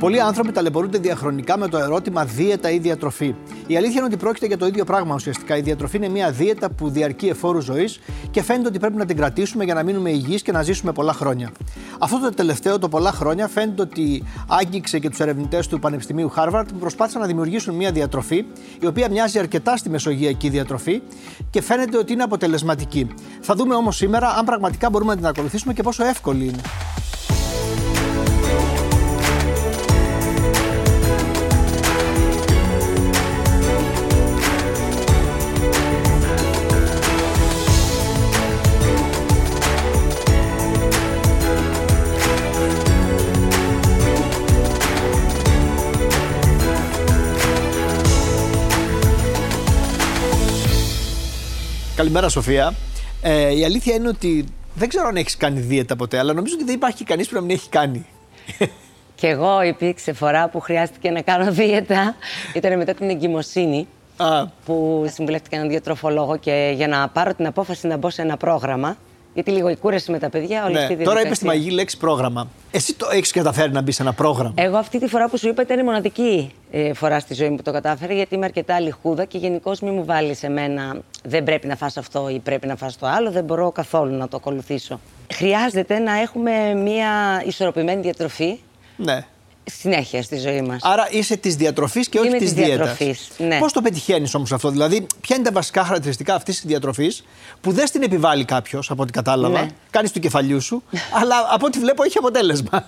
Πολλοί άνθρωποι ταλαιπωρούνται διαχρονικά με το ερώτημα δίαιτα ή διατροφή. Η αλήθεια είναι ότι πρόκειται για το ίδιο πράγμα ουσιαστικά. Η διατροφή είναι μια δίαιτα που διαρκεί εφόρου ζωής και φαίνεται ότι πρέπει να την κρατήσουμε για να μείνουμε υγιείς και να ζήσουμε πολλά χρόνια. Αυτό το τελευταίο, το πολλά χρόνια, φαίνεται ότι άγγιξε και τους ερευνητές του Πανεπιστημίου Χάρβαρτ που προσπάθησαν να δημιουργήσουν μια διατροφή η οποία μοιάζει αρκετά στη μεσογειακή διατροφή και φαίνεται ότι είναι αποτελεσματική. Θα δούμε όμως σήμερα αν πραγματικά μπορούμε να την ακολουθήσουμε και πόσο εύκολη είναι. Καλημέρα, Σοφία. Ε, η αλήθεια είναι ότι δεν ξέρω αν έχεις κάνει δίαιτα ποτέ, αλλά νομίζω ότι δεν υπάρχει κανείς που να μην έχει κάνει. Και εγώ υπήρξε φορά που χρειάστηκε να κάνω δίαιτα. Ήταν μετά την εγκυμοσύνη. Α. Που συμβουλεύτηκα έναν διατροφολόγο και για να πάρω την απόφαση να μπω σε ένα πρόγραμμα. Γιατί λίγο η κούραση με τα παιδιά, όλη ναι. αυτή η Τώρα είπες τη μαγική λέξη πρόγραμμα. Εσύ το έχεις καταφέρει να μπεις σε ένα πρόγραμμα; Εγώ αυτή τη φορά που σου είπα ήταν η μοναδική ε, φορά στη ζωή μου που το κατάφερα, γιατί είμαι αρκετά λιχούδα και γενικώς μην μου βάλεις σε μένα δεν πρέπει να φας αυτό ή πρέπει να φας το άλλο, δεν μπορώ καθόλου να το ακολουθήσω. Χρειάζεται να έχουμε μια ισορροπημένη διατροφή. Ναι συνέχεια στη ζωή μας. Άρα είσαι της διατροφής και όχι της δίαιτας. Ναι. Πώς το πετυχαίνεις όμως αυτό, Δηλαδή, ποια είναι τα βασικά χαρακτηριστικά αυτής της διατροφής που δεν στην επιβάλλει κάποιος, από ό,τι κατάλαβα. Ναι. Κάνεις του κεφαλιού σου, αλλά από ό,τι βλέπω έχει αποτέλεσμα.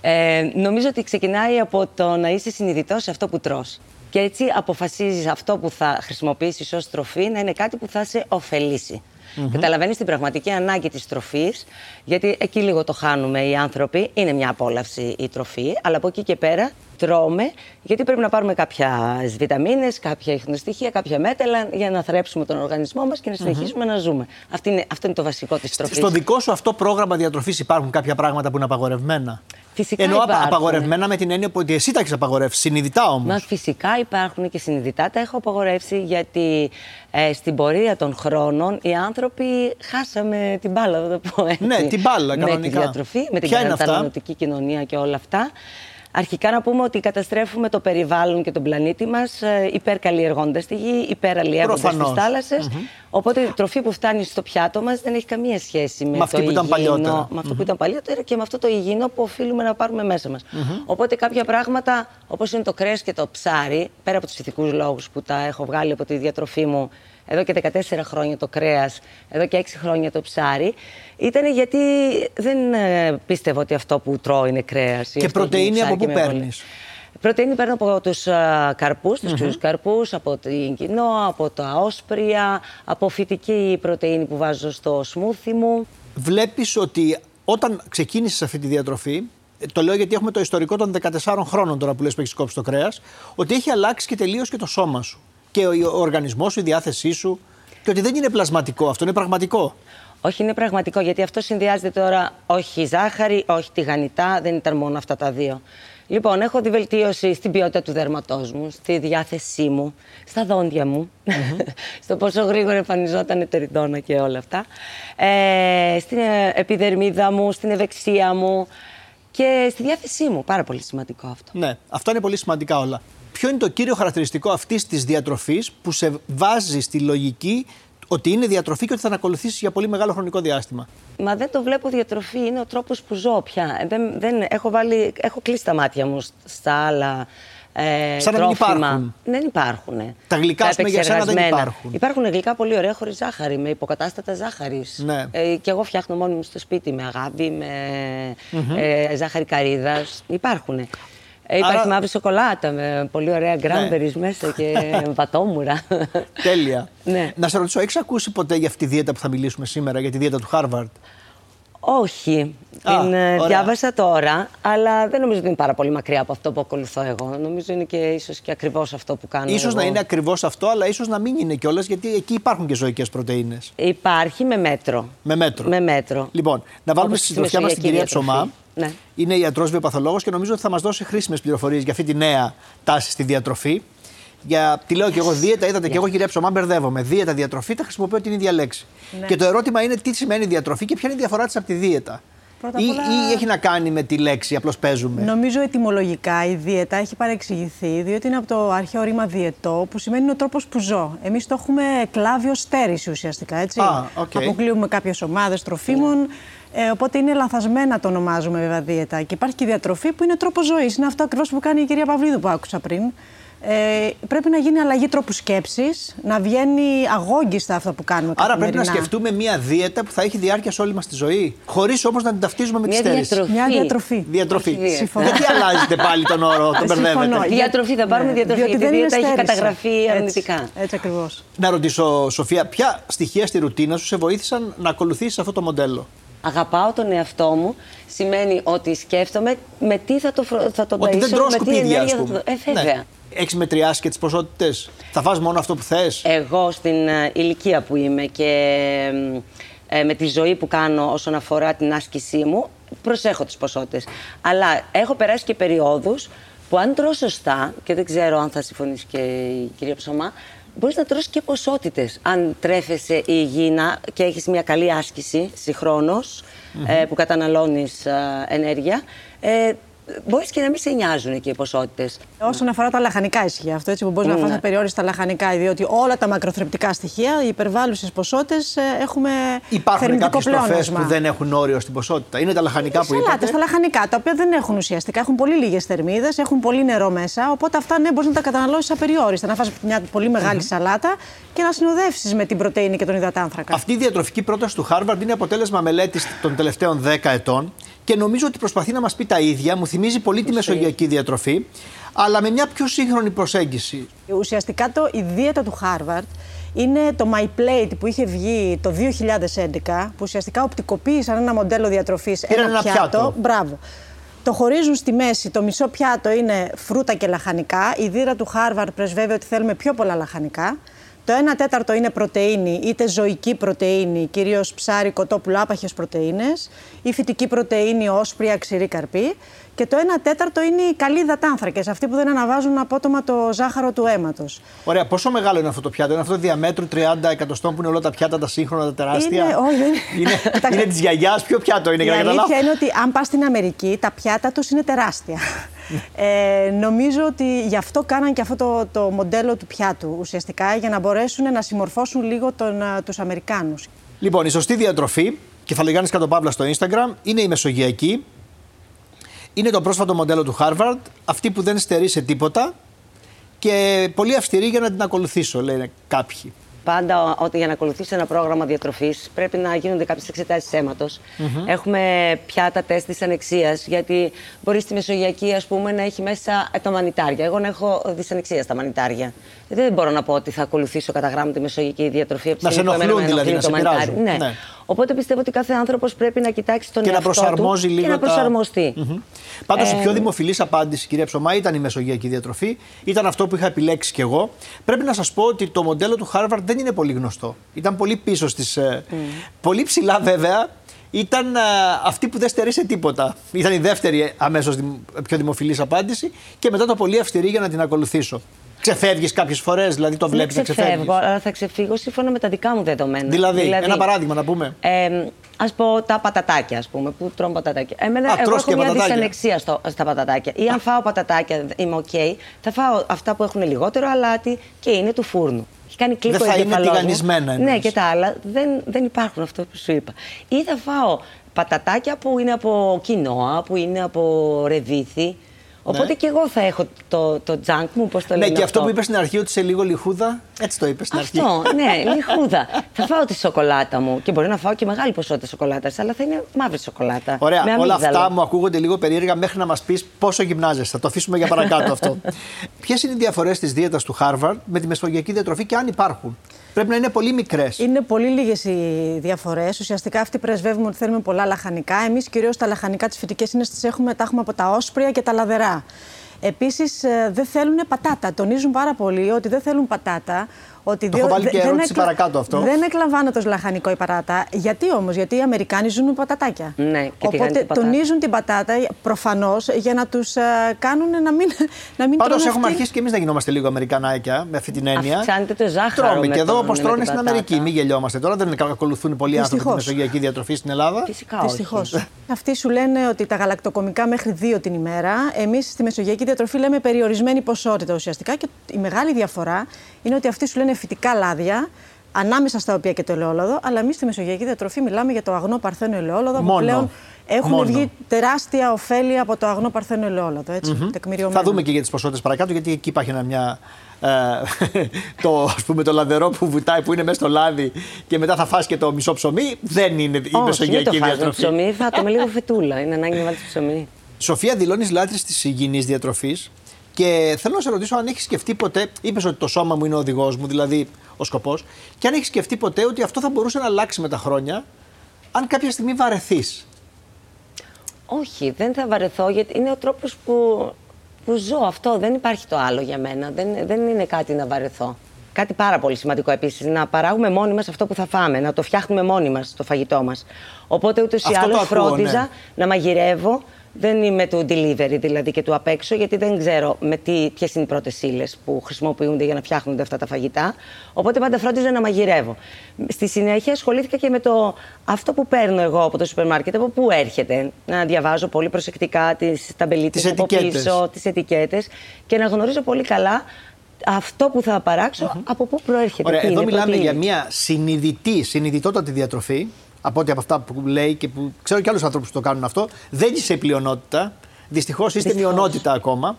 Ε, νομίζω ότι ξεκινάει από το να είσαι συνειδητός σε αυτό που τρως. Και έτσι αποφασίζεις αυτό που θα χρησιμοποιήσεις ως τροφή να είναι κάτι που θα σε ωφελήσει. Mm-hmm. Καταλαβαίνεις την πραγματική ανάγκη της τροφής, γιατί εκεί λίγο το χάνουμε οι άνθρωποι. Είναι μια απόλαυση η τροφή, αλλά από εκεί και πέρα τρώμε, γιατί πρέπει να πάρουμε κάποια βιταμίνες, κάποια ιχνοστοιχεία, κάποια μέταλλα για να θρέψουμε τον οργανισμό μας και να συνεχίσουμε να ζούμε. Αυτό είναι, αυτό είναι το βασικό της τροφής. Στο δικό σου αυτό πρόγραμμα διατροφής υπάρχουν κάποια πράγματα που είναι απαγορευμένα; Φυσικά Ενώ υπάρχουν. απαγορευμένα με την έννοια ότι εσύ τα έχεις απαγορεύσει, συνειδητά όμως. Μα φυσικά υπάρχουν και συνειδητά τα έχω απαγορεύσει γιατί ε, στην πορεία των χρόνων οι άνθρωποι χάσαμε την μπάλα, θα το πω έτσι. Ναι, την μπάλα, κανονικά. Με τη διατροφή, με την καταναλωτική κοινωνία και όλα αυτά. Αρχικά να πούμε ότι καταστρέφουμε το περιβάλλον και τον πλανήτη μας ε, υπερκαλλιεργώντας τη γη, υπεραλλιεύοντας τις θάλασσες. Οπότε η τροφή που φτάνει στο πιάτο μας δεν έχει καμία σχέση με, με το υγιεινό, με αυτό που ήταν παλιότερα και με αυτό το υγιεινό που οφείλουμε να πάρουμε μέσα μας. Οπότε κάποια πράγματα, όπως είναι το κρέας και το ψάρι, πέρα από τους ηθικούς λόγους που τα έχω βγάλει από τη διατροφή μου εδώ και 14 χρόνια το κρέας, εδώ και 6 χρόνια το ψάρι, ήταν γιατί δεν ε, πίστευα ότι αυτό που τρώω είναι κρέας. Και πρωτεΐνη από πού παίρνεις; Πρωτεΐνη παίρνω από τους uh, καρπούς, τους mm καρπούς, από την κοινό, από τα όσπρια, από φυτική πρωτεΐνη που βάζω στο σμούθι μου. Βλέπεις ότι όταν ξεκίνησες αυτή τη διατροφή, το λέω γιατί έχουμε το ιστορικό των 14 χρόνων τώρα που λες που έχεις κόψει το κρέας, ότι έχει αλλάξει και τελείως και το σώμα σου και ο οργανισμός σου, η διάθεσή σου. Και ότι δεν είναι πλασματικό, αυτό είναι πραγματικό. Όχι, είναι πραγματικό γιατί αυτό συνδυάζεται τώρα όχι ζάχαρη, όχι τηγανιτά, δεν ήταν μόνο αυτά τα δύο. Λοιπόν, έχω τη βελτίωση στην ποιότητα του δέρματός μου, στη διάθεσή μου, στα δόντια μου, στο πόσο γρήγορα εμφανιζόταν ετεριδόνα και όλα αυτά, ε, στην ε, επιδερμίδα μου, στην ευεξία μου και στη διάθεσή μου. Πάρα πολύ σημαντικό αυτό. Ναι, αυτό είναι πολύ σημαντικά όλα ποιο είναι το κύριο χαρακτηριστικό αυτής της διατροφής που σε βάζει στη λογική ότι είναι διατροφή και ότι θα ανακολουθήσει για πολύ μεγάλο χρονικό διάστημα; Μα δεν το βλέπω διατροφή, είναι ο τρόπος που ζω πια. Δεν, δεν, έχω, βάλει, έχω κλείσει τα μάτια μου στα άλλα. Ε, Σαν να μην υπάρχουν. Δεν υπάρχουν. Τα γλυκά, ας πούμε, για σένα δεν υπάρχουν. Υπάρχουν γλυκά πολύ ωραία χωρίς ζάχαρη, με υποκατάστατα ζάχαρης. Ναι. Ε, και εγώ φτιάχνω μόνη μου στο σπίτι με αγάπη, με mm-hmm. ε, ζάχαρη καρύδας. Υπάρχουν. Ε, υπάρχει Άρα... μαύρη σοκολάτα με πολύ ωραία γκράμπερι ναι. μέσα και βατόμουρα. Τέλεια. ναι. Να σε ρωτήσω, έχεις ακούσει ποτέ για αυτή τη δίαιτα που θα μιλήσουμε σήμερα, για τη δίαιτα του Χάρβαρντ. Όχι. Α, την ε, ωραία. διάβασα τώρα, αλλά δεν νομίζω ότι είναι πάρα πολύ μακριά από αυτό που ακολουθώ εγώ. Νομίζω είναι και ίσως και ακριβώς αυτό που κάνω. Ίσως εγώ. να είναι ακριβώς αυτό, αλλά ίσως να μην είναι κιόλας, γιατί εκεί υπάρχουν και ζωικές πρωτενε. Υπάρχει με μέτρο. Με μέτρο. Με μέτρο. Λοιπόν, να βάλουμε Όπως στη στη συντροφιά μας την κυρία μεσογειακή Ψωμά. διατροφή. Ναι. Είναι ιατρός βιοπαθολόγος και νομίζω ότι θα μας δώσει χρήσιμες πληροφορίες για αυτή τη νέα τάση στη διατροφή. Για, τη λέω και εγώ δίαιτα, είδατε και εγώ κυρία Ψωμά, μπερδεύομαι. Δίαιτα, διατροφή, τα χρησιμοποιώ την ίδια λέξη. Ναι. Και το ερώτημα είναι τι σημαίνει διατροφή και ποια είναι η διαφορά της από τη δίαιτα; Πρώτα ή, απ' όλα- ή έχει να κάνει με τη λέξη, απλώς παίζουμε; Νομίζω ετυμολογικά η δίαιτα έχει παρεξηγηθεί, διότι είναι από το αρχαίο ρήμα διαιτό, που σημαίνει είναι ο τρόπος που ζω. Εμείς το έχουμε εκλάβει ως στέρηση ουσιαστικά, έτσι. Α, οκ. Αποκλείουμε κάποιες ομάδες τροφίμων. Ε, οπότε είναι λανθασμένα το ονομάζουμε βέβαια δίαιτα. Και υπάρχει και η διατροφή που είναι τρόπος ζωής. Είναι αυτό ακριβώς που κάνει η κυρία Παυλίδου που άκουσα πριν. Ε, πρέπει να γίνει αλλαγή τρόπου σκέψης, να βγαίνει αγόγγυστα αυτό που κάνουμε Άρα πρέπει να καθημερινά. σκεφτούμε μια δίαιτα που θα έχει διάρκεια σε όλη μας τη ζωή. Χωρίς όμως να την ταυτίζουμε με τη Μια στέρηση. διατροφή. Μια διατροφή. Διατροφή. Όχι δίαιτα. Συμφωνώ. Γιατί αλλάζετε πάλι τον όρο, τον Συμφωνώ. μπερδεύετε; Διατροφή, θα πάρουμε Ναι, διατροφή. διότι γιατί η δεν είναι δίαιτα έχει στέρηση. καταγραφεί Έτσι, αρνητικά. Έτσι ακριβώς. Να ρωτήσω, Σοφία, ποια στοιχεία στη ρουτίνα σου σε βοήθησαν να ακολουθήσεις αυτό το μοντέλο; Αγαπάω τον εαυτό μου σημαίνει ότι σκέφτομαι με τι θα το, φρο- θα τον Ότι δεν ταΐσω, τρως με τι σκουπίδια, ας ενέργεια θα πούμε. το... Ε, βέβαια. Έχεις μετριάσει και τις ποσότητες; Θα φας μόνο αυτό που θες; Εγώ στην ε, ηλικία που είμαι και ε, με τη ζωή που κάνω όσον αφορά την άσκησή μου, προσέχω τις ποσότητες. Αλλά έχω περάσει και περιόδους που αν τρως σωστά, και δεν ξέρω αν θα συμφωνήσει και η κυρία Ψωμά, μπορείς να τρως και ποσότητες. Αν τρέφεσαι υγιεινά και έχεις μια καλή άσκηση συγχρόνως, ε, που καταναλώνεις ε, ενέργεια, ε, μπορείς και να μην σε νοιάζουν και οι ποσότητες. Όσον αφορά τα λαχανικά, ισχύει αυτό. Έτσι, που μπορεί να Ναι. φας απεριόριστα λαχανικά, διότι όλα τα μακροθρεπτικά στοιχεία, οι υπερβάλλουσες ποσότητες, έχουμε Υπάρχουν θερμιδικό κάποιε τροφές πλεόνασμα. που δεν έχουν όριο στην ποσότητα. Είναι τα λαχανικά που Σαλάτες, είπατε. τα λαχανικά, τα οποία δεν έχουν ουσιαστικά, έχουν πολύ λίγες θερμίδες, έχουν πολύ νερό μέσα. Οπότε αυτά ναι, μπορείς να τα καταναλώσεις απεριόριστα. Να φας μια πολύ μεγάλη σαλάτα και να συνοδεύσεις με την πρωτενη και τον υδατάνθρακα. Αυτή η διατροφική πρόταση του Harvard είναι αποτέλεσμα μελέτης των τελευταίων 10 ετών και νομίζω ότι προσπαθεί να μας πει τα ίδια. Μου θυμίζει πολύ τη μεσογειακή διατροφή, αλλά με μια πιο σύγχρονη προσέγγιση. Ουσιαστικά το, η δίαιτα του Harvard είναι το My Plate που είχε βγει το 2011, που ουσιαστικά οπτικοποίησαν ένα μοντέλο διατροφής, Πήραν ένα, ένα πιάτο. Μπράβο. Το χωρίζουν στη μέση, το μισό πιάτο είναι φρούτα και λαχανικά. Η δίαιτα του Harvard πρεσβεύει ότι θέλουμε πιο πολλά λαχανικά. Το 1 τέταρτο είναι πρωτεΐνη, είτε ζωική πρωτεΐνη, κυρίως ψάρι, κοτόπουλο, άπαχες πρωτεΐνες, ή φυτική πρωτεΐνη, όσπρια, ξηρή καρπή. Και το 1 τέταρτο είναι οι καλοί υδατάνθρακες, αυτοί που δεν αναβάζουν απότομα το ζάχαρο του αίματος. Ωραία, πόσο μεγάλο είναι αυτό το πιάτο, Είναι αυτό διαμέτρου 30 εκατοστών που είναι όλα τα πιάτα, τα σύγχρονα, τα τεράστια; Είναι- όχι, δεν- είναι, Κοιτάξτε. είναι της γιαγιάς, ποιο πιάτο είναι, Η για να αλήθεια καταλάβω. είναι ότι αν πας στην Αμερική, τα πιάτα τους είναι τεράστια. ε, νομίζω ότι γι' αυτό κάναν και αυτό το, το μοντέλο του πιάτου ουσιαστικά, για να μπορέσουν να συμμορφώσουν λίγο τον, α, τους Αμερικάνους. Λοιπόν, η σωστή διατροφή, κεφαλογιάννης Κατοπαύλας στο Instagram, είναι η μεσογειακή. Είναι το πρόσφατο μοντέλο του Harvard, αυτή που δεν στερεί σε τίποτα και πολύ αυστηρή για να την ακολουθήσω, λένε κάποιοι. Πάντα ότι για να ακολουθήσει ένα πρόγραμμα διατροφής πρέπει να γίνονται κάποιες εξετάσεις αίματος. Έχουμε πιάτα τεστ της ανεξίας, γιατί μπορεί στη Μεσογειακή ας πούμε, να έχει μέσα ε, τα μανιτάρια. Εγώ να έχω δυσανεξία στα μανιτάρια. Δεν μπορώ να πω ότι θα ακολουθήσω κατά γράμμα τη Μεσογειακή διατροφή. από τη Να σε στιγμή που εμένα ενοχλούν με δηλαδή, ενοχλεί να το σε μανιτάρι. πειράζουν. Ναι. Ναι. Οπότε πιστεύω ότι κάθε άνθρωπος πρέπει να κοιτάξει τον και να εαυτό προσαρμόζει του λίγο και να τα- προσαρμοστεί. Μμμ. Πάντως η Ε, πιο δημοφιλής απάντηση, κυρία Ψωμά, ήταν η μεσογειακή διατροφή. Ήταν αυτό που είχα επιλέξει κι εγώ. Πρέπει να σας πω ότι το μοντέλο του Harvard δεν είναι πολύ γνωστό. Ήταν πολύ πίσω στις. Πολύ ψηλά βέβαια. Ήταν ε, αυτή που δεν στερεί σε τίποτα. Ήταν η δεύτερη αμέσως πιο δημοφιλής απάντηση και μετά το πολύ αυστηρή για να την ακολουθήσω. Ξεφεύγεις κάποιες φορές, δηλαδή το βλέπεις να Δεν ξεφεύγεις; ξεφεύγω, αλλά θα ξεφύγω σύμφωνα με τα δικά μου δεδομένα. Δηλαδή, ένα παράδειγμα να πούμε. Ε, Α πω τα πατατάκια, ας πούμε, που τρώω πατατάκια. Εμένα, Α, εγώ τρως έχω και μια πατατάκια. δυσανεξία στο, στα πατατάκια. Ή αν φάω πατατάκια, είμαι οκ, θα φάω αυτά που έχουν λιγότερο αλάτι και είναι του φούρνου. Έχει κάνει κλικ Δεν ο θα είναι εγκέφαλός μου. τηγανισμένα εννοείς. Ναι, και τα άλλα δεν, δεν υπάρχουν αυτό που σου είπα. Ή θα φάω πατατάκια που είναι από κινόα, που είναι από ρεβύθι. Οπότε και εγώ θα έχω το, το junk μου, πώς το Ναι, λένε και αυτό που είπες στην αρχή ότι είσαι λίγο λιχούδα, έτσι το είπες στην αρχή. αυτό, ναι, λιχούδα. θα φάω τη σοκολάτα μου και μπορεί να φάω και μεγάλη ποσότητα σοκολάτας, αλλά θα είναι μαύρη σοκολάτα. Ωραία, με όλα αμύγδαλο. αυτά μου ακούγονται λίγο περίεργα μέχρι να μας πεις πόσο γυμνάζεσαι. Θα το αφήσουμε για παρακάτω αυτό. Ποιες είναι οι διαφορές τη δίαιτας του Harvard με τη μεσογειακή διατροφή και αν υπάρχουν; Πρέπει να είναι πολύ μικρές. Είναι πολύ λίγες οι διαφορές. Ουσιαστικά αυτοί πρεσβεύουμε ότι θέλουμε πολλά λαχανικά. Εμείς κυρίως τα λαχανικά, τις φυτικές είναι έχουμε, τα έχουμε από τα όσπρια και τα λαδερά. Επίσης, ε, δεν θέλουν πατάτα. Τονίζουν πάρα πολύ ότι δεν θέλουν πατάτα. Ότι το έχω βάλει και ερώτηση εκλα... παρακάτω αυτό. Δεν εκλαμβάνεται ω λαχανικό η πατάτα. Γιατί όμως, Γιατί οι Αμερικάνοι ζουν με πατατάκια; Ναι, και Οπότε τονίζουν την πατάτα προφανώς για να τους uh, κάνουν να μην, να μην Πάντως έχουμε αρχίσει και εμείς να γινόμαστε λίγο Αμερικανάκια με αυτή την έννοια. Αυξάνεται το ζάχαρο. Τρώμε και εδώ όπως τρώνε στην Αμερική. Μην γελιόμαστε τώρα. Δεν ακολουθούν πολλοί άνθρωποι τη μεσογειακή διατροφή στην Ελλάδα. Φυσικά. Δυστυχώς. Αυτοί σου λένε ότι τα γαλακτοκομικά μέχρι δύο την ημέρα. Εμείς στη μεσογειακή διατροφή λέμε περιορισμένη ποσότητα ουσιαστικά και η μεγάλη διαφορά είναι ότι αυτοί σου λένε φυτικά λάδια, ανάμεσα στα οποία και το ελαιόλαδο, αλλά εμείς στη μεσογειακή διατροφή μιλάμε για το αγνό παρθένο ελαιόλαδο Μόνο. που πλέον έχουν Μόνο. βγει τεράστια ωφέλη από το αγνό παρθένο ελαιόλαδο. Έτσι, mm-hmm. Θα δούμε και για τις ποσότητες παρακάτω, γιατί εκεί υπάρχει ένα, μια. Ε, το, ας πούμε, το λαδερό που βουτάει, που είναι μέσα στο λάδι και μετά θα φας και το μισό ψωμί, δεν είναι η μεσογειακή Όχι, διατροφή. Το ψωμί, θα το με λίγο φετούλα. Είναι ανάγκη να βάλεις ψωμί. Σοφία, δηλώνεις λάτρε της υγιεινής διατροφής. Και θέλω να σε ρωτήσω αν έχεις σκεφτεί ποτέ, είπες ότι το σώμα μου είναι ο οδηγός μου, δηλαδή ο σκοπός, και αν έχεις σκεφτεί ποτέ ότι αυτό θα μπορούσε να αλλάξει με τα χρόνια, αν κάποια στιγμή βαρεθείς. Όχι, δεν θα βαρεθώ, γιατί είναι ο τρόπος που, που ζω αυτό. Δεν υπάρχει το άλλο για μένα. Δεν, δεν είναι κάτι να βαρεθώ. Κάτι πάρα πολύ σημαντικό επίσης, να παράγουμε μόνοι μας αυτό που θα φάμε, να το φτιάχνουμε μόνοι μας το φαγητό μας. Οπότε ούτως ή άλλως φρόντιζα ναι. να μαγειρεύω, δεν είμαι του delivery δηλαδή και του απ' έξω, γιατί δεν ξέρω με τι, ποιες είναι οι πρώτες ύλε που χρησιμοποιούνται για να φτιάχνονται αυτά τα φαγητά. Οπότε πάντα φρόντιζα να μαγειρεύω. Στη συνέχεια ασχολήθηκα και με το αυτό που παίρνω εγώ από το σούπερ μάρκετ, από πού έρχεται. Να διαβάζω πολύ προσεκτικά τις ταμπελίτες από πίσω, τις ετικέτες και να γνωρίζω πολύ καλά αυτό που θα παράξω mm-hmm. από πού προέρχεται. Ωραία, τι εδώ είναι, μιλάμε τι για μια συνειδητή, συνειδητότατη διατροφή από ό,τι από αυτά που λέει και που ξέρω και άλλους ανθρώπους που το κάνουν αυτό, δεν είσαι πλειονότητα. Δυστυχώς είστε μειονότητα ακόμα.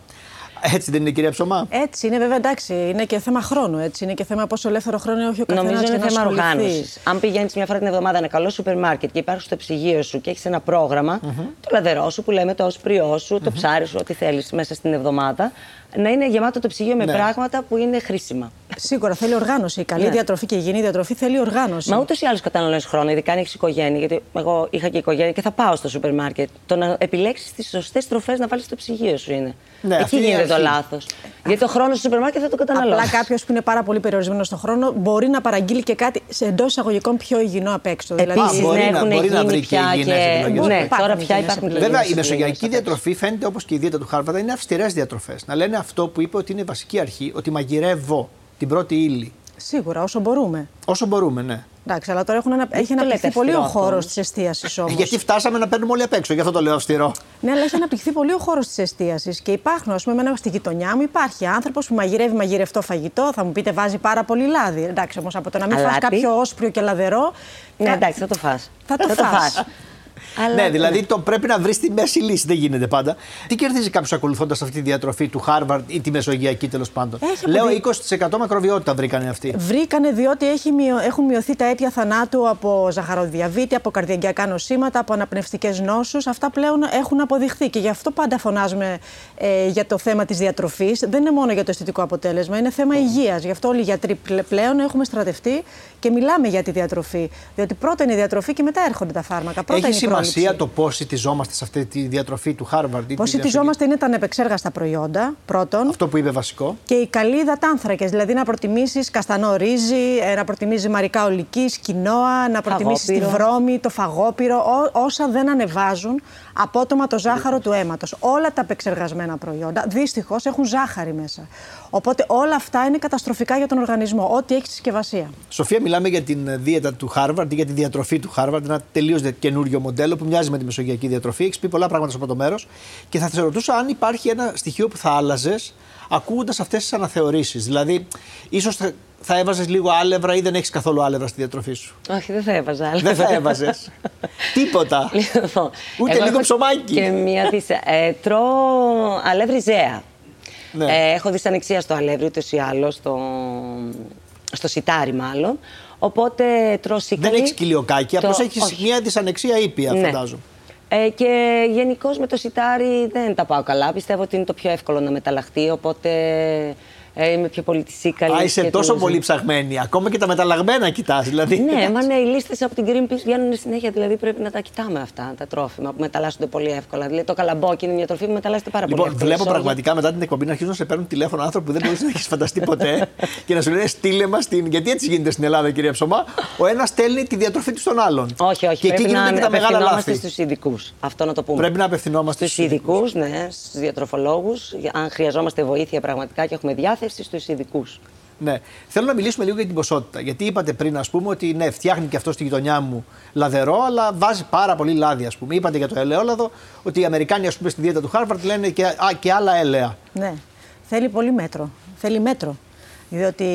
Έτσι δεν είναι, κυρία Ψωμά; Έτσι είναι, βέβαια εντάξει. Είναι και θέμα χρόνου. Έτσι. Είναι και θέμα πόσο ελεύθερο χρόνο έχει ο καθένας. Νομίζω είναι θέμα οργάνωσης. Αν πηγαίνεις μια φορά την εβδομάδα ένα καλό σούπερ μάρκετ και υπάρχει στο ψυγείο σου και έχεις ένα πρόγραμμα, mm-hmm. το λαδερό σου που λέμε, το όσπριό σου, mm-hmm. το ψάρι σου, ό,τι θέλεις μέσα στην εβδομάδα, να είναι γεμάτο το ψυγείο με ναι. πράγματα που είναι χρήσιμα. Σίγουρα θέλει οργάνωση. Η καλή ναι. διατροφή και η υγιεινή διατροφή θέλει οργάνωση. Μα ούτως ή άλλως καταναλώνεις χρόνο, ειδικά αν έχεις οικογένεια. Γιατί εγώ είχα και οικογένεια και θα πάω στο σούπερ μάρκετ. Το να επιλέξεις τις σωστές τροφές να βάλεις στο ψυγείο σου είναι. Ναι, Εκεί γίνεται το λάθος. Γιατί το χρόνο στο σούπερ μάρκετ θα το καταναλώσει. Απλά κάποιος που είναι πάρα πολύ περιορισμένος στον χρόνο μπορεί να παραγγείλει και κάτι σε εντός εισαγωγικών πιο υγιεινό απ' έξω. Δηλαδή, Επίσης, ναι, έχουν μπορεί να βρει πια και. και... Ναι, τώρα πια υπάρχουν Βέβαια, η μεσογειακή διατροφή φαίνεται όπως και η δίαιτα του Χάρβαρντ είναι αυστηρές διατροφές. Να λένε αυτό που είπε ότι είναι βασική αρχή, ότι μαγειρεύω την πρώτη ύλη. Σίγουρα, όσο μπορούμε. Όσο μπορούμε, ναι. Εντάξει, αλλά τώρα έχουν ανα... έχει αναπτυχθεί πολύ ο χώρος της εστίασης όμως. Γιατί φτάσαμε να παίρνουμε όλοι απ' έξω, γι' αυτό το λέω αυστηρό. Ναι, αλλά έχει αναπτυχθεί πολύ ο χώρος της εστίασης. Και υπάρχουν, ας πούμε, εμένα στη γειτονιά μου υπάρχει άνθρωπος που μαγειρεύει μαγειρευτό φαγητό. Θα μου πείτε, βάζει πάρα πολύ λάδι. Εντάξει, όμως από το να μην φας κάποιο όσπριο και λαδερό. Ναι, εντάξει, θα το φας. Θα το φας. Αλλά... Ναι, δηλαδή το πρέπει να βρεις τη μέση λύση. Δεν γίνεται πάντα. Τι κερδίζει κάποιος ακολουθώντας αυτή τη διατροφή του Harvard ή τη Μεσογειακή τέλος πάντων; Έχει Λέω 20% μακροβιότητα βρήκανε αυτοί. Βρήκανε διότι έχει μειω... έχουν μειωθεί τα αίτια θανάτου από ζαχαροδιαβήτη, από καρδιαγκιακά νοσήματα, από αναπνευστικές νόσους. Αυτά πλέον έχουν αποδειχθεί και γι' αυτό πάντα φωνάζουμε ε, για το θέμα της διατροφής. Δεν είναι μόνο για το αισθητικό αποτέλεσμα, είναι θέμα oh. υγείας. Γι' αυτό όλοι οι γιατροί πλέον έχουμε στρατευτεί και μιλάμε για τη διατροφή. Διότι πρώτα είναι η διατροφή και μετά έρχονται τα φάρμακα. Πρώτα έχει είναι σημασία το πώς συτιζόμαστε σε αυτή τη διατροφή του Harvard. Πώς συτιζόμαστε είναι τα ανεπεξέργαστα προϊόντα, πρώτον. Αυτό που είπε βασικό. Και οι καλοί υδατάνθρακε. Δηλαδή να προτιμήσεις καστανό ρύζι, ε, να προτιμήσεις μαρικά ολική, κοινόα, να προτιμήσεις τη βρώμη, το φαγόπυρο, ό, όσα δεν ανεβάζουν απότομα το ζάχαρο του αίματος. Όλα τα επεξεργασμένα προϊόντα δυστυχώς έχουν ζάχαρη μέσα. Οπότε όλα αυτά είναι καταστροφικά για τον οργανισμό, ό,τι έχει συσκευασία. Σοφία, μιλάμε για την δίαιτα του Harvard, για τη διατροφή του Harvard, ένα τελείως καινούριο μοντέλο που μοιάζει με τη μεσογειακή διατροφή. Έχεις πει πολλά πράγματα από το μέρος και θα σε ρωτούσα αν υπάρχει ένα στοιχείο που θα άλλαζες ακούγοντας αυτές τις αναθεωρήσεις. Δηλαδή, ίσως θα, θα έβαζες λίγο άλευρα ή δεν έχεις καθόλου άλευρα στη διατροφή σου; Όχι, δεν θα έβαζα άλευρα. Δεν θα έβαζες. Τίποτα. Λοιπόν, Ούτε λίγο ψωμάκι. Και μία ε, τρώω αλεύρι ζέα. Ναι. Ε, έχω δυσανεξία στο αλεύρι, ούτως ή άλλως, στο, στο σιτάρι μάλλον. Οπότε τρώω Δεν έχεις κοιλιοκάκι, το... απλώ έχει μια δυσανεξία ήπια, ναι. φαντάζομαι. Ε, και γενικώς με το σιτάρι δεν τα πάω καλά. Πιστεύω ότι είναι το πιο εύκολο να μεταλλαχθεί. Οπότε Ε, είμαι πιο πολιτισίκα. Α, είσαι τόσο πολύ ψαγμένη. Ακόμα και τα μεταλλαγμένα κοιτάς. Δηλαδή. ναι, μα ναι, οι λίστες από την Greenpeace βγαίνουν συνέχεια. Δηλαδή πρέπει να τα κοιτάμε αυτά τα τρόφιμα που μεταλλάσσονται πολύ εύκολα. Δηλαδή το καλαμπόκι είναι μια τροφή που μεταλλάσσεται πάρα λοιπόν, πολύ εύκολα. Βλέπω πραγματικά μετά την εκπομπή να αρχίζουν να σε παίρνουν τηλέφωνο άνθρωποι που δεν μπορούσε να έχεις φανταστεί ποτέ και να σου λένε στείλε μας την. Γιατί έτσι γίνεται στην Ελλάδα, κυρία Ψωμά; Ο ένας στέλνει τη διατροφή του στον άλλον. Όχι, όχι. Και εκεί γίνονται και τα μεγάλα λάθη. στους ειδικούς. Αυτό να το πούμε. Πρέπει να απευθυνόμαστε στους ειδικούς, ναι, στους διατροφολόγους. Αν χρειαζόμαστε βοήθεια πραγματικά και έχουμε διάθεση στους ειδικούς. Ναι. Θέλω να μιλήσουμε λίγο για την ποσότητα. Γιατί είπατε πριν, ας πούμε, ότι ναι, φτιάχνει και αυτό στη γειτονιά μου λαδερό, αλλά βάζει πάρα πολύ λάδι, ας πούμε. Είπατε για το ελαιόλαδο ότι οι Αμερικάνοι, ας πούμε, στη δίαιτα του Χάρβαρτ λένε και, α, και άλλα έλαια. Ναι. Θέλει πολύ μέτρο. Θέλει μέτρο. Διότι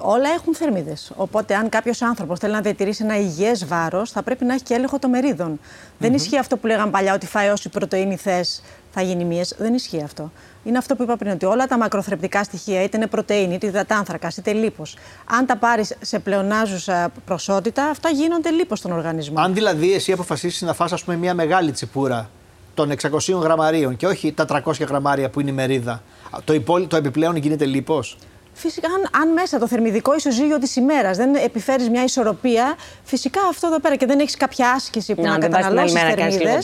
όλα έχουν θερμίδες. Οπότε, αν κάποιος άνθρωπος θέλει να διατηρήσει ένα υγιές βάρος, θα πρέπει να έχει και έλεγχο των μερίδων. Δεν ισχύει αυτό που λέγαμε παλιά, ότι φάει όση πρωτενη θες, θα γίνει μύες. Δεν ισχύει αυτό. Είναι αυτό που είπα πριν, ότι όλα τα μακροθρεπτικά στοιχεία, είτε είναι πρωτενη, είτε υδατάνθρακας, είτε λίπος, αν τα πάρεις σε πλεονάζουσα ποσότητα, αυτά γίνονται λίπος στον οργανισμό. Αν δηλαδή εσύ αποφασίσεις να φας, ας πούμε, μια μεγάλη τσιπούρα των 600 γραμμαρίων και όχι τα 300 γραμμάρια που είναι η μερίδα, το, το επιπλέον γίνεται λίπος; Φυσικά, αν, αν μέσα το θερμιδικό ισοζύγιο της ημέρας δεν επιφέρεις μια ισορροπία, φυσικά αυτό εδώ πέρα και δεν έχεις κάποια άσκηση που να, να καταναλώσεις θερμίδες.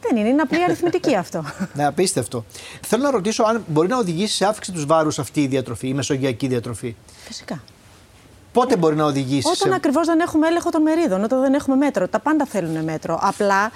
Δεν είναι, είναι απλή αριθμητική αυτό. ναι, απίστευτο. Θέλω να ρωτήσω αν μπορεί να οδηγήσει σε αύξηση τους βάρους αυτή η διατροφή, η μεσογειακή διατροφή. Φυσικά. Πότε μπορεί να οδηγήσει. Όταν σε... ακριβώς δεν έχουμε έλεγχο των μερίδων, όταν δεν έχουμε μέτρο. Τα πάντα θέλουν μέτρο. Απλά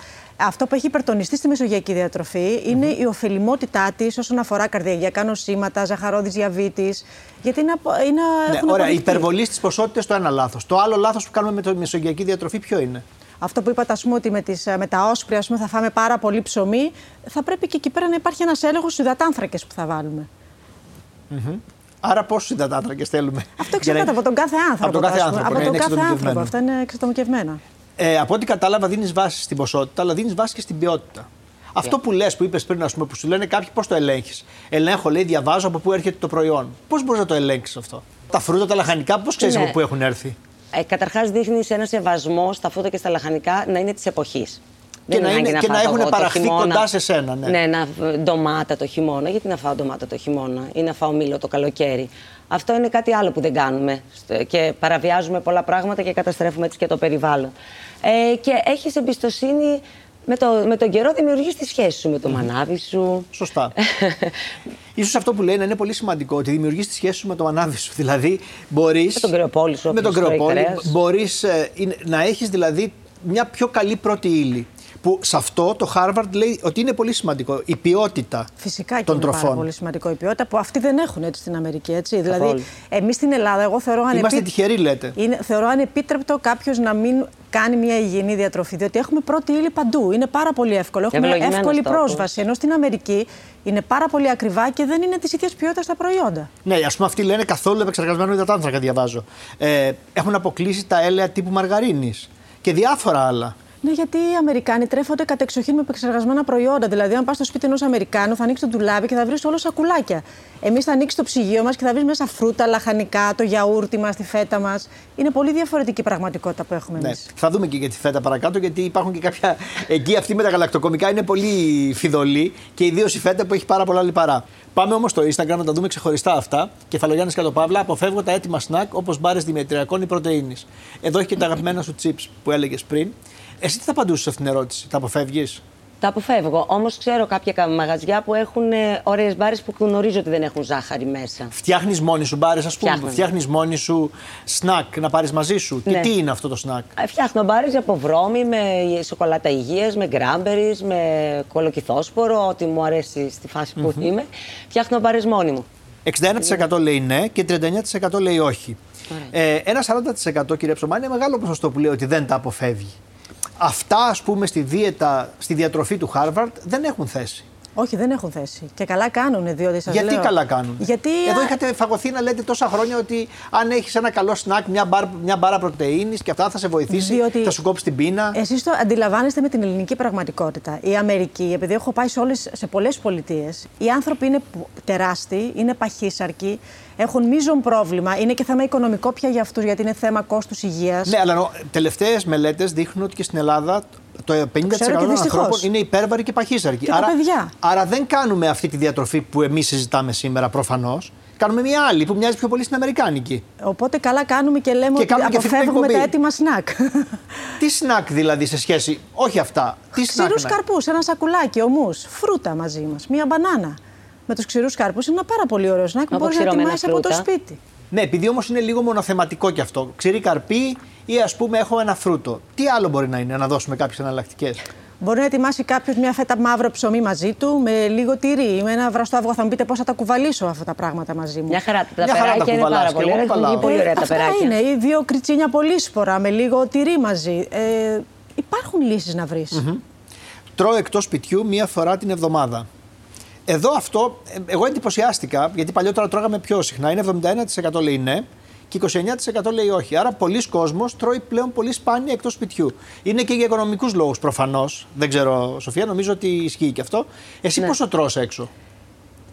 αυτό που έχει υπερτονιστεί στη μεσογειακή διατροφή είναι η ωφελημότητά της όσον αφορά καρδιακά νοσήματα, ζαχαρόδης διαβήτης. Γιατί είναι. είναι ναι, ωραία, η υπερβολή στις ποσότητες το ένα λάθος. Το άλλο λάθος που κάνουμε με τη μεσογειακή διατροφή ποιο είναι; Αυτό που είπατε, ας πούμε, ότι με, τις, με τα όσπρια θα φάμε πάρα πολύ ψωμί, θα πρέπει και εκεί πέρα να υπάρχει ένας έλεγχος στους υδατάνθρακες που θα βάλουμε. Mm-hmm. Άρα, πόσους υδατάνθρακες θέλουμε. Αυτό εξαρτάται από τον κάθε άνθρωπο. Από τον κάθε άνθρωπο. Από τον κάθε άνθρωπο. Αυτά είναι εξατομικευμένα. Ε, από ό,τι κατάλαβα, δίνεις βάση στην ποσότητα, αλλά δίνεις βάση και στην ποιότητα. Αυτό που λες, που είπες πριν, ας πούμε, που σου λένε κάποιοι πώς το ελέγχεις; Ελέγχω, λέει, διαβάζω από πού έρχεται το προϊόν. Πώς μπορείς να το ελέγξεις αυτό; Τα φρούτα, τα λαχανικά, πώς ξέρεις ναι. από πού έχουν έρθει; Ε, Καταρχάς, δείχνεις ένα σεβασμό στα φρούτα και στα λαχανικά να είναι της εποχής. Και να, είναι, να, και να έχουν παραχθεί κοντά σε σένα. Ναι, ναι να, ντομάτα το χειμώνα. Γιατί να φάω ντομάτα το χειμώνα ή να φάω μήλο το καλοκαίρι; Αυτό είναι κάτι άλλο που δεν κάνουμε. Και παραβιάζουμε πολλά πράγματα και καταστρέφουμε έτσι και το περιβάλλον. Ε, και έχεις εμπιστοσύνη με, το, με τον καιρό δημιουργείς τη σχέση σου με το μανάβι σου. Σωστά. Ίσως αυτό που λένε είναι πολύ σημαντικό, ότι δημιουργείς τη σχέση σου με το μανάβι σου. Δηλαδή, μπορεί. Με τον κρεοπόλη σου. Με τον κρεοπόλη. Μπορείς ε, να έχεις δηλαδή μια πιο καλή πρώτη ύλη. Που σε αυτό το Harvard λέει ότι είναι πολύ σημαντικό η ποιότητα Φυσικά και των είναι τροφών. Πάρα πολύ σημαντικό η ποιότητα που αυτοί δεν έχουν έτσι στην Αμερική. Έτσι. Δηλαδή, εμείς στην Ελλάδα, εγώ θεωρώ ανεπίτρεπτο. Είμαστε τυχεροί, λέτε. Είναι, θεωρώ ανεπίτρεπτο κάποιος να μην κάνει μια υγιεινή διατροφή. Διότι έχουμε πρώτη ύλη παντού. Είναι πάρα πολύ εύκολο. Έχουμε εύκολη πρόσβαση. Ενώ στην Αμερική είναι πάρα πολύ ακριβά και δεν είναι της ίδιας ποιότητας τα προϊόντα. Ναι, ας πούμε, αυτοί λένε καθόλου επεξεργασμένο υδατάνθρακα, διαβάζω. Ε, έχουν αποκλείσει τα έλαια τύπου μαργαρίνης και διάφορα άλλα. Ναι, γιατί οι Αμερικάνοι τρέφονται κατεξοχήν με επεξεργασμένα προϊόντα. Δηλαδή, αν πας στο σπίτι ενός Αμερικάνου, θα ανοίξει το ντουλάπι και θα βρεις όλο σακουλάκια. Εμείς θα ανοίξει το ψυγείο μας και θα βρεις μέσα φρούτα, λαχανικά, το γιαούρτι μας, τη φέτα μας. Είναι πολύ διαφορετική πραγματικότητα που έχουμε εμείς. Ναι. Θα δούμε και για τη φέτα παρακάτω, γιατί υπάρχουν και κάποια. Εκεί αυτή με τα γαλακτοκομικά είναι πολύ φιδωλή και ιδίως η φέτα που έχει πάρα πολλά λιπαρά. Πάμε όμως στο Instagram να τα δούμε ξεχωριστά αυτά. Κεφαλογιάννης Κατοπαύλα, αποφεύγω τα έτοιμα σνακ όπως μπάρες δημητριακών ή πρωτενη. Εδώ έχει και τα αγαπημένα σου chips που έλεγες πριν. Εσύ τι θα απαντούσες σε αυτήν την ερώτηση, τα αποφεύγεις; Τα αποφεύγω. Όμως ξέρω κάποια μαγαζιά που έχουν ε, ωραίες μπάρες που γνωρίζω ότι δεν έχουν ζάχαρη μέσα. Φτιάχνεις μόνη σου μπάρες, ας πούμε. Φτιάχνεις μόνη σου σνακ να πάρεις μαζί σου. Ναι. Και τι είναι αυτό το σνακ; Ε, φτιάχνω μπάρες από βρώμη, με σοκολάτα υγείας, με γκράμπερις, με κολοκυθόσπορο, ό,τι μου αρέσει στη φάση που mm-hmm. είμαι. Φτιάχνω μπάρες μόνη μου. 61% λέει ναι και 39% λέει όχι. Ε, ένα 40% κύριε Ψωμά είναι μεγάλο ποσοστό που λέει ότι δεν τα αποφεύγει αυτά ας πούμε στη δίαιτα, στη διατροφή του Χάρβαρτ δεν έχουν θέση. Όχι, δεν έχουν θέση. Και καλά κάνουν, διότι σας Γιατί λέω... καλά κάνουν. Γιατί... Εδώ είχατε φαγωθεί να λέτε τόσα χρόνια ότι αν έχεις ένα καλό σνακ, μια, μπαρ, μια μπάρα πρωτεΐνη και αυτά θα σε βοηθήσει, διότι... θα σου κόψει την πείνα. Εσείς το αντιλαμβάνεστε με την ελληνική πραγματικότητα. Η Αμερική, επειδή έχω πάει σε, όλες, σε πολλές πολιτείες, οι άνθρωποι είναι τεράστιοι, είναι παχύσαρκοι, έχουν μείζον πρόβλημα. Είναι και θέμα οικονομικό πια για αυτούς, γιατί είναι θέμα κόστους υγείας. Ναι, αλλά τελευταίες μελέτες δείχνουν ότι και στην Ελλάδα το 50% των ανθρώπων είναι υπέρβαροι και παχύσαρκοι. Και άρα, παιδιά. άρα δεν κάνουμε αυτή τη διατροφή που εμείς συζητάμε σήμερα προφανώς. Κάνουμε μια άλλη που μοιάζει πιο πολύ στην Αμερικάνικη. Οπότε καλά κάνουμε και λέμε Και ότι κάνουμε και αυτή την αποφεύγουμε τα εκπομπή. έτοιμα σνακ. Τι σνακ δηλαδή σε σχέση. Όχι αυτά. Τι σνακ. Ξηρούς να- καρπούς, ένα σακουλάκι, ομούς, φρούτα μαζί μας, μία μπανάνα. Με τους ξηρούς καρπούς είναι ένα πάρα πολύ ωραίο σνακ που Από μπορείς να ξηρωμένα ετοιμάσει από το φρούτα. σπίτι. Ναι, επειδή όμως είναι λίγο μονοθεματικό κι αυτό. Ξηρή καρπί ή ας πούμε έχω ένα φρούτο. Τι άλλο μπορεί να είναι, να δώσουμε κάποιες εναλλακτικές; Μπορεί να ετοιμάσει κάποιος μια φέτα μαύρο ψωμί μαζί του με λίγο τυρί ή με ένα βραστό αυγό. Θα μου πείτε πώς θα τα κουβαλήσω αυτά τα πράγματα μαζί μου. Μια χαρά. Τα Μια χαρά τα περάκια είναι κουβαλάς πάρα και πολύ εγώ ωραία. Έχουν κουβαλάω. βγει πολύ ωραία τα αυτά περάκια. είναι. Ή δύο κριτσίνια πολύσπορα με λίγο τυρί μαζί. Ε, υπάρχουν λύσεις να βρεις. Τρώω εκτός σπιτιού μία φορά την εβδομάδα. Εδώ αυτό, ε, εγώ εντυπωσιάστηκα, γιατί παλιότερα τρώγαμε πιο συχνά. Είναι 71% λέει ναι και 29% λέει όχι. Άρα πολλοί κόσμος τρώει πλέον πολύ σπάνια εκτός σπιτιού. Είναι και για οικονομικούς λόγους προφανώς. Δεν ξέρω, Σοφία, νομίζω ότι ισχύει και αυτό. Εσύ Ναι. πόσο τρως έξω;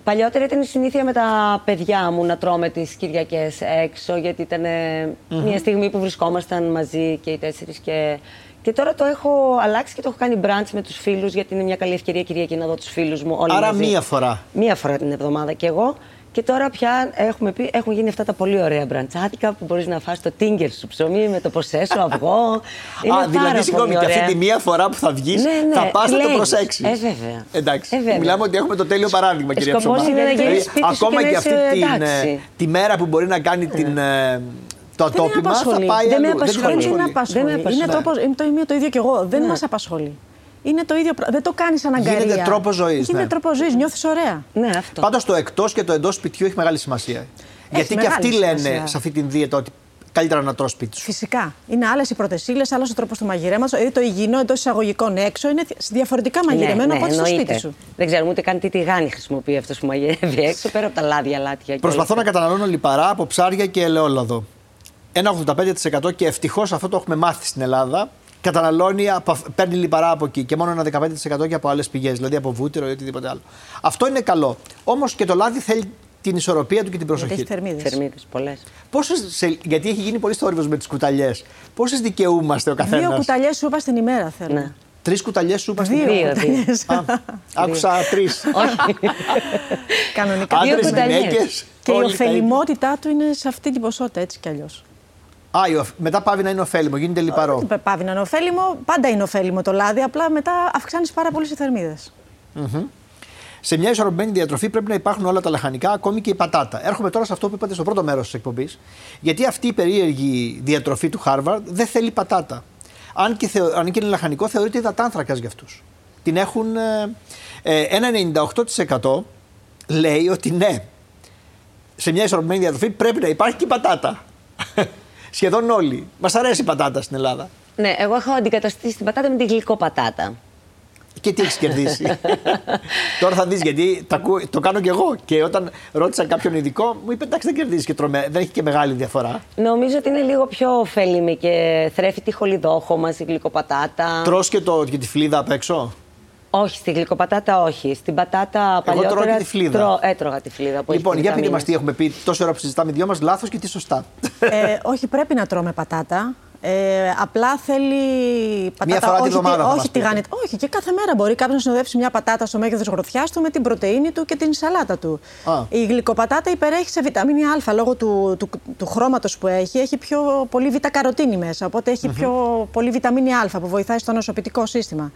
Παλιότερα ήταν η συνήθεια με τα παιδιά μου να τρώμε τις Κυριακές έξω, γιατί ήταν ε, μια στιγμή που βρισκόμασταν μαζί και οι τέσσερις και... Και τώρα το έχω αλλάξει και το έχω κάνει brunch με τους φίλους, γιατί είναι μια καλή ευκαιρία Κυριακή να δω τους φίλους μου όλοι Άρα μαζί. μία φορά. Μία φορά την εβδομάδα κι εγώ. Και τώρα πια έχουμε πει, έχουν γίνει αυτά τα πολύ ωραία μπραντσάτικα που μπορείς να φας το τίγκερ σου ψωμί με το ποσέ σου αυγό. Είναι Α, πάρα δηλαδή, συγγνώμη, πολύ και αυτή ωραία. τη μία φορά που θα βγεις, Ναι, ναι, θα πας να το κλαίεις. προσέξεις. Ε, βέβαια. Εντάξει. Ε, βέβαια. Μιλάμε ότι έχουμε το τέλειο παράδειγμα, κυρία σκοπός Ψωμά. είναι να Δηλαδή, γίνεις σπίτι σου ακόμα και και, να αυτή είσαι την, εντάξει. ε, τη μέρα που μπορεί να κάνει την, ε, το Δεν με ατόπιμα, θα απασχολεί. πάει Δεν με αλλού. απασχολεί. Δεν την είναι απασχολεί. απασχολεί. Δεν με Είναι, απασχολεί. τρόπος, είναι το ίδιο, το ίδιο κι εγώ. Δεν Ναι. μας απασχολεί. Είναι το ίδιο. πρά- Δεν το κάνεις σαν αγκαρία. Γίνεται τρόπος ζωής, Γίνεται ναι. τρόπο ζωής. Νιώθεις ωραία. Ναι, αυτό. Πάντως το εκτός και το εντός σπιτιού έχει μεγάλη σημασία. Γιατί και μεγάλη αυτοί λένε σημασία. σε αυτή την δίαιτα ότι καλύτερα να τρως σπίτι σου. Φυσικά. Είναι άλλες οι πρωτεσίλες, άλλος ο τρόπος του μαγειρέματος. Δηλαδή το υγιεινό εντός εισαγωγικών έξω είναι διαφορετικά μαγειρεμένο από ό,τι στο Ναι, εννοείται. σπίτι σου. Δεν ξέρουμε ούτε καν τι τηγάνι χρησιμοποιεί αυτός που μαγειρεύει έξω, πέρα από τα λάδια, λάτια. και Προσπαθώ όλα να αυτά. καταναλώνω λιπαρά από ψάρια και ελαιόλαδο. Ένα 85% και ευτυχώς αυτό το έχουμε μάθει στην Ελλάδα. Καταναλώνει, από- παίρνει λιπαρά από εκεί και μόνο ένα 15% και από άλλες πηγές, δηλαδή από βούτυρο ή οτιδήποτε άλλο. Αυτό είναι καλό. Όμως και το λάδι θέλει την ισορροπία του και την Γιατί προσοχή. έχει θερμίδες. Θερμίδες, πολλές. Πόσες, σε- γιατί έχει γίνει πολύ θόρυβος με τις κουταλιές. Πόσες δικαιούμαστε ο καθένας; Δύο κουταλιές σούπα την ημέρα θέλω. Ναι. Τρεις κουταλιές σούπα στην Δύο. Δύο, δύο. κουταλιές. Α, άκουσα τρεις. Κανονικά. Δύο Άντρε, κουταλιές. γυναίκες. Και η ωφελημότητά του είναι σε αυτή την ποσότητα έτσι κι αλλιώς. Α, η οφ- μετά πάβει να είναι ωφέλιμο, γίνεται λιπαρό. Δεν πάβει να είναι ωφέλιμο, πάντα είναι ωφέλιμο το λάδι, απλά μετά αυξάνεις πάρα πολύ οι θερμίδες. Σε μια ισορροπημένη διατροφή πρέπει να υπάρχουν όλα τα λαχανικά, ακόμη και η πατάτα. Έρχομαι τώρα σε αυτό που είπατε στο πρώτο μέρος της εκπομπής. Γιατί αυτή η περίεργη διατροφή του Χάρβαρντ δεν θέλει πατάτα. Αν και, θεω, αν και είναι λαχανικό, θεωρείται υδατάνθρακας για αυτούς. Την έχουν. Ε, ε, ένα 98% λέει ότι ναι, σε μια ισορροπημένη διατροφή πρέπει να υπάρχει και η πατάτα. Σχεδόν όλοι. Μας αρέσει η πατάτα στην Ελλάδα. Ναι, εγώ έχω αντικαταστήσει την πατάτα με τη γλυκοπατάτα. Και τι έχεις κερδίσει. Τώρα θα δεις γιατί το, ακούω- το κάνω κι εγώ. Και όταν ρώτησα κάποιον ειδικό, μου είπε εντάξει δεν κερδίζεις και τρώμε. Δεν έχει και μεγάλη διαφορά. Νομίζω ότι είναι λίγο πιο ωφέλιμη και θρέφει τη χολιδόχο μας, η γλυκοπατάτα. Τρώ και, το, και τη φλίδα απ' έξω; Όχι, στη γλυκοπατάτα όχι. Στην πατάτα παλιότερα... τρώω και τη φλίδα. τρώ- έτρωγα τη φλίδα. Που έχει λοιπόν, για πείτε βιταμίνες. μας τι έχουμε πει τόση ώρα που συζητάμε οι δυο μας, λάθος και τι σωστά. ε, όχι, πρέπει να τρώμε πατάτα. Ε, απλά θέλει πατάτα. Μία φορά τη όχι, βδομάδα θα όχι, μας πείτε. τηγάνι- όχι, και κάθε μέρα μπορεί κάποιος να συνοδεύσει μια πατάτα στο μέγεθος γροθιά του με την πρωτενη του και την σαλάτα του. Α. Η γλυκοπατάτα υπερέχει σε βιταμίνη Α λόγω του, του, του χρώματος που έχει. Έχει πιο πολύ β-καροτίνη μέσα. Οπότε έχει πιο πολύ βιταμίνη Α που βοηθάει στο νοσοποιητικό σύστημα.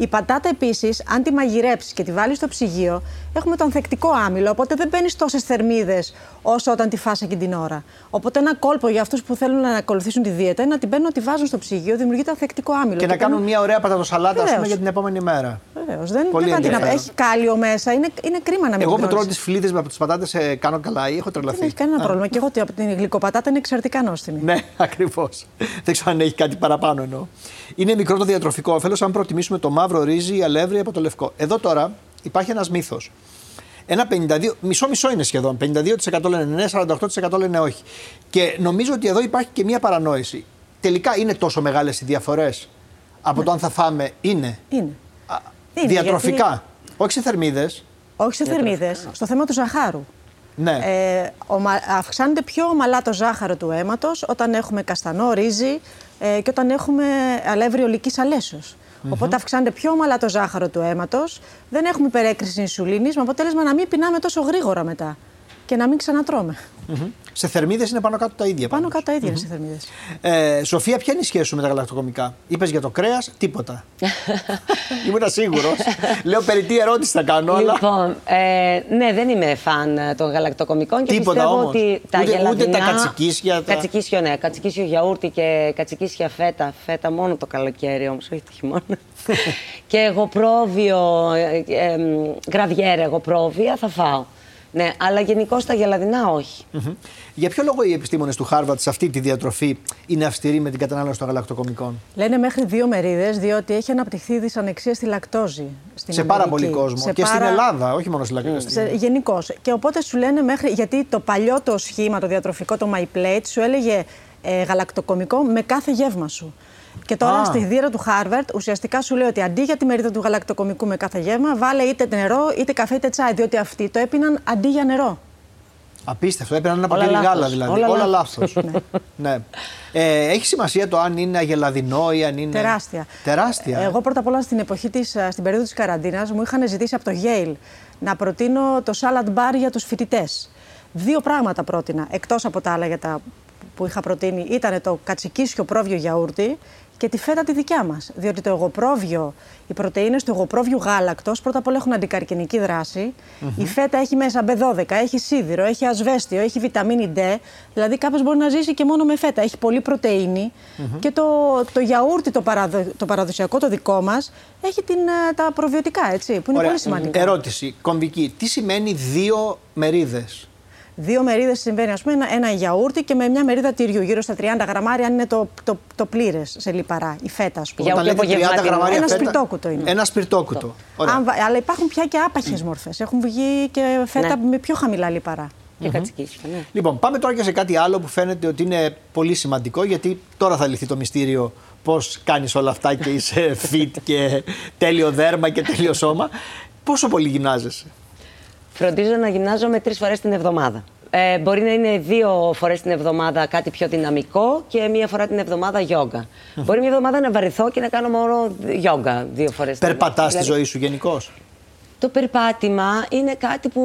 Η πατάτα επίσης, αν τη μαγειρέψεις και τη βάλεις στο ψυγείο, έχουμε το ανθεκτικό άμυλο. Οπότε δεν μπαίνεις τόσες θερμίδες όσο όταν τη φας εκείνη την ώρα. Οπότε ένα κόλπο για αυτούς που θέλουν να ακολουθήσουν τη δίαιτα είναι να την παίρνουν, να τη βάζουν στο ψυγείο, δημιουργείται ανθεκτικό άμυλο. και να κάνουν μια ωραία πατατοσαλάτα ας πούμε, Βεβαίως. για την επόμενη μέρα. Βεβαίως. Δεν, Πολύ δεν θα την απ- ενδιαφέρον. Έχει κάλιο μέσα. Είναι, είναι κρίμα να μην Εγώ την που τρώω τρως. τις φλίδε με από τις πατάτες ε, κάνω καλά ή έχω τρελαθεί. Δεν έχει κανένα Α, πρόβλημα. Και εγώ ότι από την γλυκοπατάτα είναι εξαιρετικά νόστιμη. Ναι, ακριβώς. Δεν ξέρω αν έχει κάτι παραπάνω εννοώ. Είναι μικρό το διατροφικό όφελος αν προτιμήσουμε το μαύρο ρύζι ή αλεύρι από το λευκό. Εδώ τώρα υπάρχει ένας μύθος. Ένα 52, μισό-μισό είναι σχεδόν. 52% λένε ναι, 48% λένε όχι. Και νομίζω ότι εδώ υπάρχει και μία παρανόηση. Τελικά είναι τόσο μεγάλες οι διαφορές από το αν θα φάμε. Είναι; Είναι. Α, Είναι, διατροφικά. γιατί- Όχι σε θερμίδες. Όχι σε θερμίδες, στο θέμα του ζαχάρου. Ναι. Ε, ομα- αυξάνεται πιο ομαλά το ζάχαρο του αίματος όταν έχουμε καστανό, ρύζι ε, και όταν έχουμε αλεύρι ολικής αλέσεως. Οπότε αυξάνεται πιο ομαλά το ζάχαρο του αίματος, δεν έχουμε υπερέκριση ινσουλίνης, με αποτέλεσμα να μην πεινάμε τόσο γρήγορα μετά. και να μην ξανατρώμε. Σε θερμίδες είναι πάνω κάτω τα ίδια. Πάνω πάντως. κάτω τα ίδια είναι σε θερμίδες. Ε, Σοφία, ποια είναι η σχέση σου με τα γαλακτοκομικά; Είπες για το κρέας, τίποτα. Ήμουν σίγουρος. Λέω περί τι ερώτηση θα κάνω, αλλά. Λοιπόν, ε, ναι, δεν είμαι φαν ε, των γαλακτοκομικών και Τίποτα πιστεύω όμως. ότι τα Ούτε- ούτε γελαδινά... τα κατσικίσια, τα- Κατσικίσιο, ναι. Κατσικίσιο γιαούρτι και κατσικίσια φέτα. Φέτα μόνο το καλοκαίρι όμως, όχι το χειμώνα. και εγωπρόβιο, ε, ε, ε, γραβιέρα αιγοπρόβεια θα φάω. Ναι, αλλά γενικώς τα αγελαδινά όχι. Μμμ. Για ποιο λόγο οι επιστήμονες του Χάρβαρτ σε αυτή τη διατροφή είναι αυστηροί με την κατανάλωση των γαλακτοκομικών; Λένε μέχρι δύο μερίδες, διότι έχει αναπτυχθεί δυσανεξία στη λακτόζη. Στην σε πάρα Αμερική. πολύ κόσμο. Σε και στην πάρα- Ελλάδα, όχι μόνο στη Ελλάδα. Γενικώς. Και οπότε σου λένε μέχρι. Γιατί το παλιό το σχήμα, το διατροφικό, το My Plate, σου έλεγε ε, γαλακτοκομικό με κάθε γεύμα σου. Και τώρα Α. στη δίαιτα του Χάρβαρτ ουσιαστικά σου λέει ότι αντί για τη μερίδα του γαλακτοκομικού με κάθε γεύμα, βάλε είτε νερό είτε καφέ είτε τσάι. Διότι αυτοί το έπιναν αντί για νερό. Απίστευτο. Έπαιρναν ένα Όλα ποτήρι λάθος. γάλα δηλαδή. Όλα Όλα λάθος. λάθος. ναι. Ε, έχει σημασία το αν είναι αγελαδινό ή αν είναι. Τεράστια. Τεράστια. Ε, Εγώ πρώτα απ' όλα στην εποχή της, ε, στην περίοδο της καραντίνας μου είχαν ζητήσει από το Yale να προτείνω το salad bar για τους φοιτητές. Δύο πράγματα πρότεινα, εκτός από τα άλλα για τα που είχα προτείνει, ήταν το κατσικίσιο πρόβιο γιαούρτι και τη φέτα τη δικιά μας. Διότι το εγωπρόβιο, οι πρωτεΐνες του εγωπρόβιου γάλακτος πρώτα απ' όλα έχουν αντικαρκυνική δράση. Η φέτα έχει μέσα B12, έχει σίδηρο, έχει ασβέστιο, έχει βιταμίνη D. Δηλαδή κάποιος μπορεί να ζήσει και μόνο με φέτα. Έχει πολύ πρωτεΐνη. Και το, το γιαούρτι, το, παραδο, το παραδοσιακό, το δικό μας, έχει την, ε, τα προβιωτικά, έτσι, που είναι Ωραία. πολύ σημαντικά. Ερώτηση. Κομβική. Τι σημαίνει δύο μερίδες; Δύο μερίδες συμβαίνει, ας πούμε, ένα, ένα γιαούρτι και με μια μερίδα τυριού, γύρω στα 30 γραμμάρια, αν είναι το, το, το πλήρες σε λιπαρά, η φέτα, ας πούμε. Για Όταν όποιο λέτε 30 απογευματινό. γραμμάρια Ένα φέτα- σπιρτόκουτο είναι. Ένα σπιρτόκουτο. Ωραία. Αν βα- αλλά υπάρχουν πια και άπαχες μορφές. Έχουν βγει και φέτα Ναι. με πιο χαμηλά λιπαρά. Και κατσικίσιο, ναι. Λοιπόν, πάμε τώρα και σε κάτι άλλο που φαίνεται ότι είναι πολύ σημαντικό, γιατί τώρα θα λυθεί το μυστήριο πώς κάνεις όλα αυτά και είσαι fit και τέλειο δέρμα και τέλειο σώμα. Πόσο πολύ γυμνάζεσαι; Φροντίζω να γυμνάζομαι τρεις φορές την εβδομάδα. Ε, μπορεί να είναι δύο φορές την εβδομάδα κάτι πιο δυναμικό και μία φορά την εβδομάδα γιόγκα. Μπορεί μια εβδομάδα να βαρεθώ και να κάνω μόνο γιόγκα δύο φορές. Περπατάς στη ζωή σου γενικώς; Το περπάτημα είναι κάτι που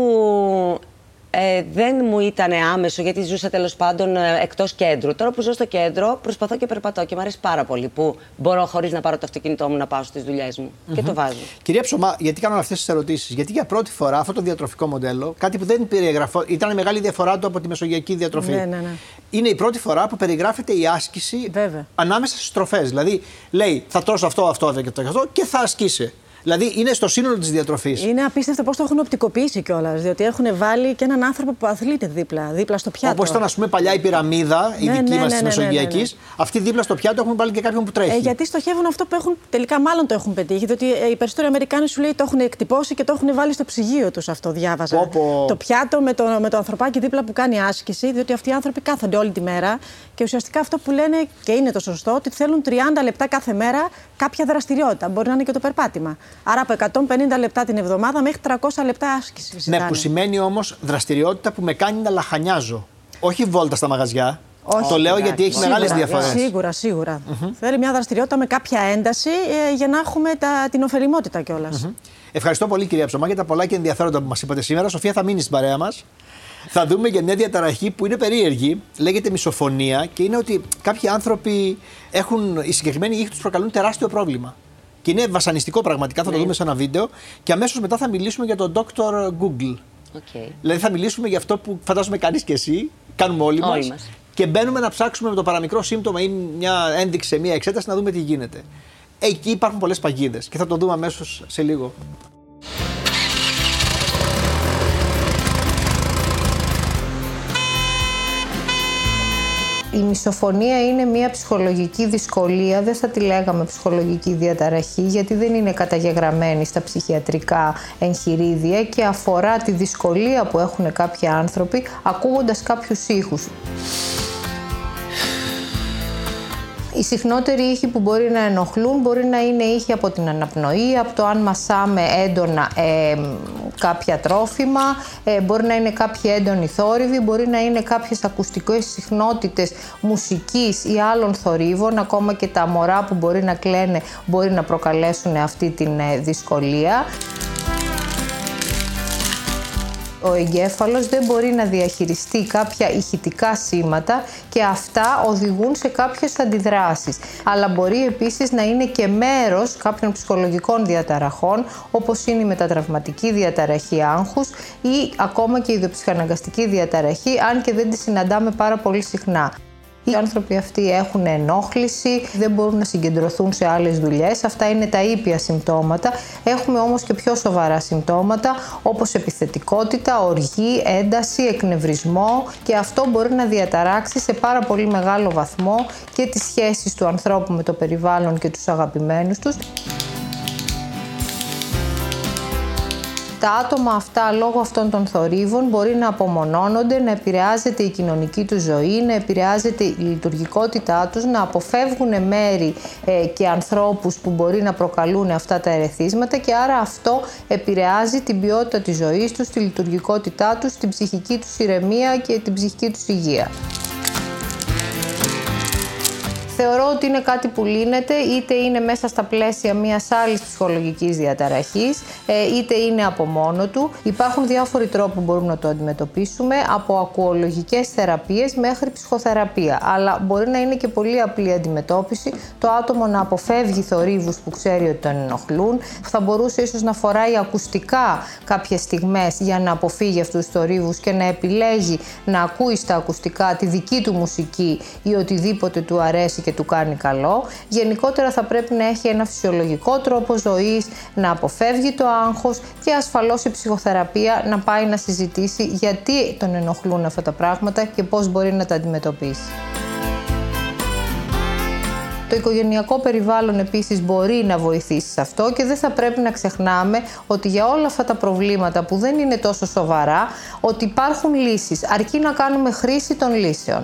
ε, δεν μου ήταν άμεσο γιατί ζούσα τέλος πάντων ε, εκτός κέντρου. Τώρα που ζω στο κέντρο, προσπαθώ και περπατώ και μου αρέσει πάρα πολύ που μπορώ χωρίς να πάρω το αυτοκίνητό μου να πάω στις δουλειές μου. Και το βάζω. Κυρία Ψωμά, γιατί κάνω αυτές τις ερωτήσεις; Γιατί για πρώτη φορά αυτό το διατροφικό μοντέλο, κάτι που δεν περιγραφώ, ήταν μεγάλη διαφορά του από τη μεσογειακή διατροφή. Ναι, ναι, ναι. Είναι η πρώτη φορά που περιγράφεται η άσκηση Βέβαια. ανάμεσα στις τροφές. Δηλαδή, λέει θα τρως αυτό, αυτό, αυτό και αυτό, και αυτό και θα ασκήσει. Δηλαδή, είναι στο σύνολο της διατροφής. Είναι απίστευτο πώς το έχουν οπτικοποιήσει κιόλας. Διότι έχουν βάλει και έναν άνθρωπο που αθλείται δίπλα, δίπλα στο πιάτο. Όπως ήταν, ας πούμε, παλιά η πυραμίδα, η Ναι, δική ναι, μας ναι, της ναι, ναι, Μεσογειακής. ναι, ναι. Αυτή δίπλα στο πιάτο έχουν βάλει και κάποιον που τρέχει. Ε, γιατί στοχεύουν αυτό που έχουν. Τελικά, μάλλον το έχουν πετύχει. Διότι ε, οι περισσότεροι Αμερικάνοι σου λέει το έχουν εκτυπώσει και το έχουν βάλει στο ψυγείο τους αυτό. Διάβαζα. Πω, πω. Το πιάτο με το, με το ανθρωπάκι δίπλα που κάνει άσκηση. Διότι αυτοί οι άνθρωποι κάθονται όλη τη μέρα. Και ουσιαστικά αυτό που λένε και είναι το σωστό, ότι θέλουν 30 λεπτά κάθε μέρα κάποια δραστηριότητα. Μπορεί να είναι και το περπάτημα. Άρα από 150 λεπτά την εβδομάδα μέχρι 300 λεπτά άσκηση. Ναι, ζητάνε. που σημαίνει όμως δραστηριότητα που με κάνει να λαχανιάζω. Όχι βόλτα στα μαγαζιά. Όχι, το λέω εντάξει. γιατί έχει Σίγουρα, μεγάλε διαφορές. Σίγουρα, σίγουρα. Θέλει μια δραστηριότητα με κάποια ένταση ε, για να έχουμε τα, την ωφελημότητα κιόλας. Ευχαριστώ πολύ, κυρία Ψωμά, για τα πολλά και ενδιαφέροντα που μας είπατε σήμερα. Σοφία, θα μείνεις στην παρέα μας. Θα δούμε για μια διαταραχή που είναι περίεργη. Λέγεται μισοφωνία και είναι ότι κάποιοι άνθρωποι έχουν. Οι συγκεκριμένοι ήχοι τους προκαλούν τεράστιο πρόβλημα. Και είναι βασανιστικό πραγματικά, θα το Ναι. δούμε σε ένα βίντεο. Και αμέσως μετά θα μιλήσουμε για τον Dr. Google. Okay. Δηλαδή θα μιλήσουμε για αυτό που φαντάζομαι κάνεις και εσύ, κάνουμε όλοι, Όλοι μας. μας. Και μπαίνουμε να ψάξουμε με το παραμικρό σύμπτωμα ή μια ένδειξη σε μια εξέταση να δούμε τι γίνεται. Εκεί υπάρχουν πολλές παγίδες και θα το δούμε αμέσως σε λίγο. Η μισοφωνία είναι μια ψυχολογική δυσκολία, δεν θα τη λέγαμε ψυχολογική διαταραχή, γιατί δεν είναι καταγεγραμμένη στα ψυχιατρικά εγχειρίδια και αφορά τη δυσκολία που έχουν κάποιοι άνθρωποι ακούγοντας κάποιους ήχους. Οι συχνότεροι ήχοι που μπορεί να ενοχλούν μπορεί να είναι ήχοι από την αναπνοή, από το αν μασάμε έντονα ε, κάποια τρόφιμα, ε, μπορεί να είναι κάποιοι έντονοι θόρυβοι, μπορεί να είναι κάποιες ακουστικές συχνότητες μουσικής ή άλλων θορύβων, ακόμα και τα μωρά που μπορεί να κλαίνε μπορεί να προκαλέσουν αυτή την ε, δυσκολία. Ο εγκέφαλος δεν μπορεί να διαχειριστεί κάποια ηχητικά σήματα και αυτά οδηγούν σε κάποιες αντιδράσεις. Αλλά μπορεί επίσης να είναι και μέρος κάποιων ψυχολογικών διαταραχών όπως είναι η μετατραυματική διαταραχή άγχους ή ακόμα και η ιδιοψυχαναγκαστική διαταραχή αν και δεν τη συναντάμε πάρα πολύ συχνά. Οι άνθρωποι αυτοί έχουν ενόχληση, δεν μπορούν να συγκεντρωθούν σε άλλες δουλειές. Αυτά είναι τα ήπια συμπτώματα. Έχουμε όμως και πιο σοβαρά συμπτώματα όπως επιθετικότητα, οργή, ένταση, εκνευρισμό και αυτό μπορεί να διαταράξει σε πάρα πολύ μεγάλο βαθμό και τις σχέσεις του ανθρώπου με το περιβάλλον και τους αγαπημένους τους. Τα άτομα αυτά λόγω αυτών των θορύβων μπορεί να απομονώνονται, να επηρεάζεται η κοινωνική τους ζωή, να επηρεάζεται η λειτουργικότητά τους, να αποφεύγουν μέρη ε, και ανθρώπους που μπορεί να προκαλούν αυτά τα ερεθίσματα και άρα αυτό επηρεάζει την ποιότητα της ζωής τους, τη λειτουργικότητά τους, την ψυχική τους ηρεμία και την ψυχική τους υγεία. Θεωρώ ότι είναι κάτι που λύνεται, είτε είναι μέσα στα πλαίσια μιας άλλης ψυχολογικής διαταραχής, ε, είτε είναι από μόνο του. Υπάρχουν διάφοροι τρόποι που μπορούμε να το αντιμετωπίσουμε, από ακουολογικές θεραπείες μέχρι ψυχοθεραπεία. Αλλά μπορεί να είναι και πολύ απλή αντιμετώπιση, το άτομο να αποφεύγει θορύβους που ξέρει ότι τον ενοχλούν. Θα μπορούσε ίσως να φοράει ακουστικά κάποιες στιγμές για να αποφύγει αυτούς τους θορύβους και να επιλέγει να ακούει στα ακουστικά τη δική του μουσική ή οτιδήποτε του αρέσει και του κάνει καλό. Γενικότερα θα πρέπει να έχει ένα φυσιολογικό τρόπο ζωής, να αποφεύγει το άγχος και ασφαλώς η ψυχοθεραπεία να πάει να συζητήσει γιατί τον ενοχλούν αυτά τα πράγματα και πώς μπορεί να τα αντιμετωπίσει. Το οικογενειακό περιβάλλον επίσης μπορεί να βοηθήσει σε αυτό και δεν θα πρέπει να ξεχνάμε ότι για όλα αυτά τα προβλήματα που δεν είναι τόσο σοβαρά, ότι υπάρχουν λύσεις, αρκεί να κάνουμε χρήση των λύσεων.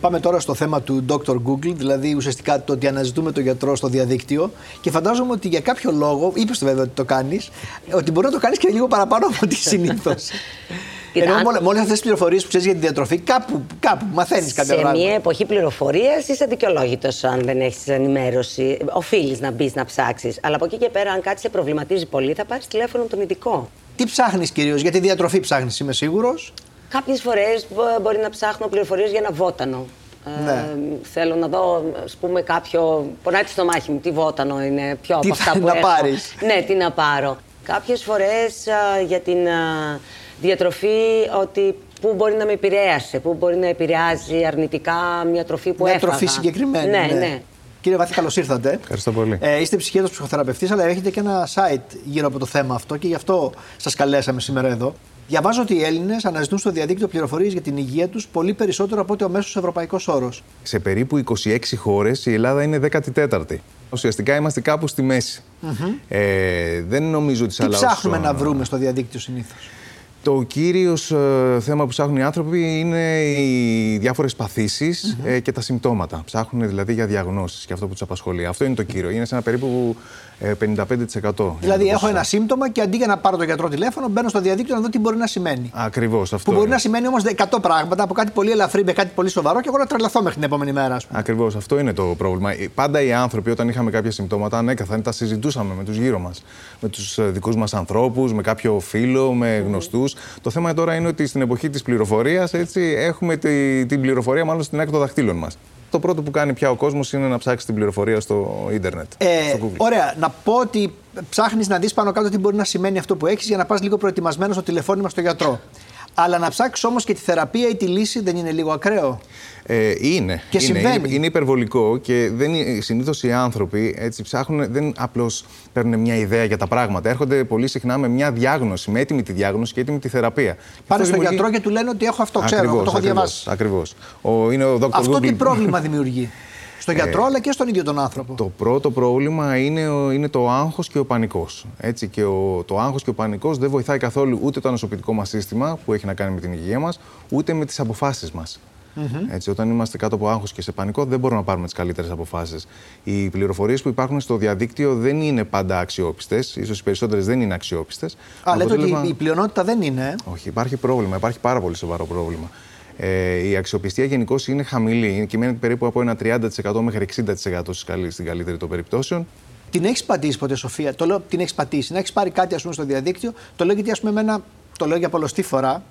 Πάμε τώρα στο θέμα του Dr. Google, δηλαδή ουσιαστικά το ότι αναζητούμε τον γιατρό στο διαδίκτυο και φαντάζομαι ότι για κάποιο λόγο, είπες βέβαια ότι το κάνεις, ότι μπορεί να το κάνεις και λίγο παραπάνω από ό,τι συνήθως. Ενώ αν... με όλε αυτές τις πληροφορίες που ξέρεις για τη διατροφή, κάπου, κάπου μαθαίνεις κάποια πράγματα. Σε μια εποχή πληροφορίας είσαι αδικαιολόγητο αν δεν έχεις ενημέρωση. Οφείλεις να μπεις να ψάξεις. Αλλά από εκεί και πέρα, αν κάτι σε προβληματίζει πολύ, θα πάρεις τηλέφωνο τον ειδικό. Τι ψάχνεις κυρίως, για τη διατροφή ψάχνεις, είμαι σίγουρος; Κάποιες φορές μπορεί να ψάχνω πληροφορίες για ένα βότανο. Ναι. Ε, θέλω να δω, ας πούμε, κάποιο. Πονάει το στομάχι μου, τι βότανο είναι, πιο από αυτά που να έχω. Πάρεις; Ναι, τι να πάρω. Κάποιες φορές για την διατροφή ότι πού μπορεί να με επηρέασε, πού μπορεί να επηρεάζει αρνητικά μια τροφή που μια έφαγα. Μια τροφή συγκεκριμένη. Ναι, ναι. ναι. Κύριε Βάθη, καλώς ήρθατε. Ευχαριστώ πολύ. Ε, είστε ψυχίατρο ψυχοθεραπευτής, αλλά έχετε και ένα site γύρω από το θέμα αυτό και γι' αυτό σας καλέσαμε σήμερα εδώ. Διαβάζω ότι οι Έλληνες αναζητούν στο διαδίκτυο πληροφορίες για την υγεία τους πολύ περισσότερο από ότι ο μέσος ευρωπαϊκός όρος. Σε περίπου 26 χώρες η Ελλάδα είναι 14η. Ουσιαστικά είμαστε κάπου στη μέση. Ε, δεν νομίζω ότι Τι ψάχνουμε να βρούμε στο διαδίκτυο συνήθως; Το κύριος ε, θέμα που ψάχνουν οι άνθρωποι είναι οι διάφορες ε, και τα συμπτώματα. Ψάχνουν δηλαδή για διαγνώσεις και αυτό που τους απασχολεί. Αυτό είναι το κύριο. Είναι σε ένα περίπου 55%. Δηλαδή, έχω ένα σύμπτωμα και αντί για να πάρω τον γιατρό τηλέφωνο, μπαίνω στο διαδίκτυο να δω τι μπορεί να σημαίνει. Ακριβώς αυτό. Που μπορεί να σημαίνει όμως 100 πράγματα από κάτι πολύ ελαφρύ με κάτι πολύ σοβαρό και εγώ να τρελαθώ μέχρι την επόμενη μέρα. Ακριβώς αυτό είναι το πρόβλημα. Πάντα οι άνθρωποι, όταν είχαμε κάποια συμπτώματα, ανέκαθαν τα συζητούσαμε με τους γύρω μας. Με τους ε, δικούς μας ανθρώπους, με κάποιο φίλο, με γνωστούς. Το θέμα τώρα είναι ότι στην εποχή της πληροφορίας έχουμε τη, την πληροφορία μάλλον στην άκρη των δαχτύλων μας το πρώτο που κάνει πια ο κόσμος είναι να ψάξει την πληροφορία στο ίντερνετ. Ε, στο Google. Ωραία. Να πω ότι ψάχνεις να δεις πάνω κάτω τι μπορεί να σημαίνει αυτό που έχεις για να πας λίγο προετοιμασμένος στο τηλεφώνημα στο γιατρό. Αλλά να ψάξεις όμως και τη θεραπεία ή τη λύση δεν είναι λίγο ακραίο. Ε, είναι. Και είναι, συμβαίνει. Είναι, υπερβολικό και συνήθως οι άνθρωποι έτσι, ψάχνουν, δεν απλώς παίρνουν μια ιδέα για τα πράγματα. Έρχονται πολύ συχνά με μια διάγνωση, με έτοιμη τη διάγνωση και έτοιμη τη θεραπεία. Πάνε στον δημιουργεί... γιατρό και του λένε ότι έχω αυτό, ξέρω, ακριβώς, το έχω διαβάσει. Ακριβώς. Είναι ο Dr. Αυτό Google. τι πρόβλημα δημιουργεί; Στον γιατρό, ε, αλλά και στον ίδιο τον άνθρωπο. Το πρώτο πρόβλημα είναι, είναι το άγχος και ο πανικός. Και ο, το άγχος και ο πανικός δεν βοηθάει καθόλου ούτε το ανοσοποιητικό μας σύστημα που έχει να κάνει με την υγεία μας, ούτε με τις αποφάσεις μας. Mm-hmm. Έτσι, όταν είμαστε κάτω από άγχος και σε πανικό, δεν μπορούμε να πάρουμε τις καλύτερες αποφάσεις. Οι πληροφορίες που υπάρχουν στο διαδίκτυο δεν είναι πάντα αξιόπιστες. σω οι περισσότερες δεν είναι αξιόπιστες. Α, λέτε ότι η πλειονότητα δεν είναι. Όχι, υπάρχει πρόβλημα. Υπάρχει πάρα πολύ σοβαρό πρόβλημα. Ε, η αξιοπιστία γενικώς είναι χαμηλή. Κυμαίνεται περίπου από ένα 30% μέχρι 60% στην καλύτερη των περιπτώσεων. Την έχεις πατήσει ποτέ, Σοφία; Το λέω την έχεις πατήσει. Να έχεις πάρει κάτι ας πούμε, στο διαδίκτυο. Το λέω γιατί, ας πούμε, εμένα, το λέω για πολλωστή φορά.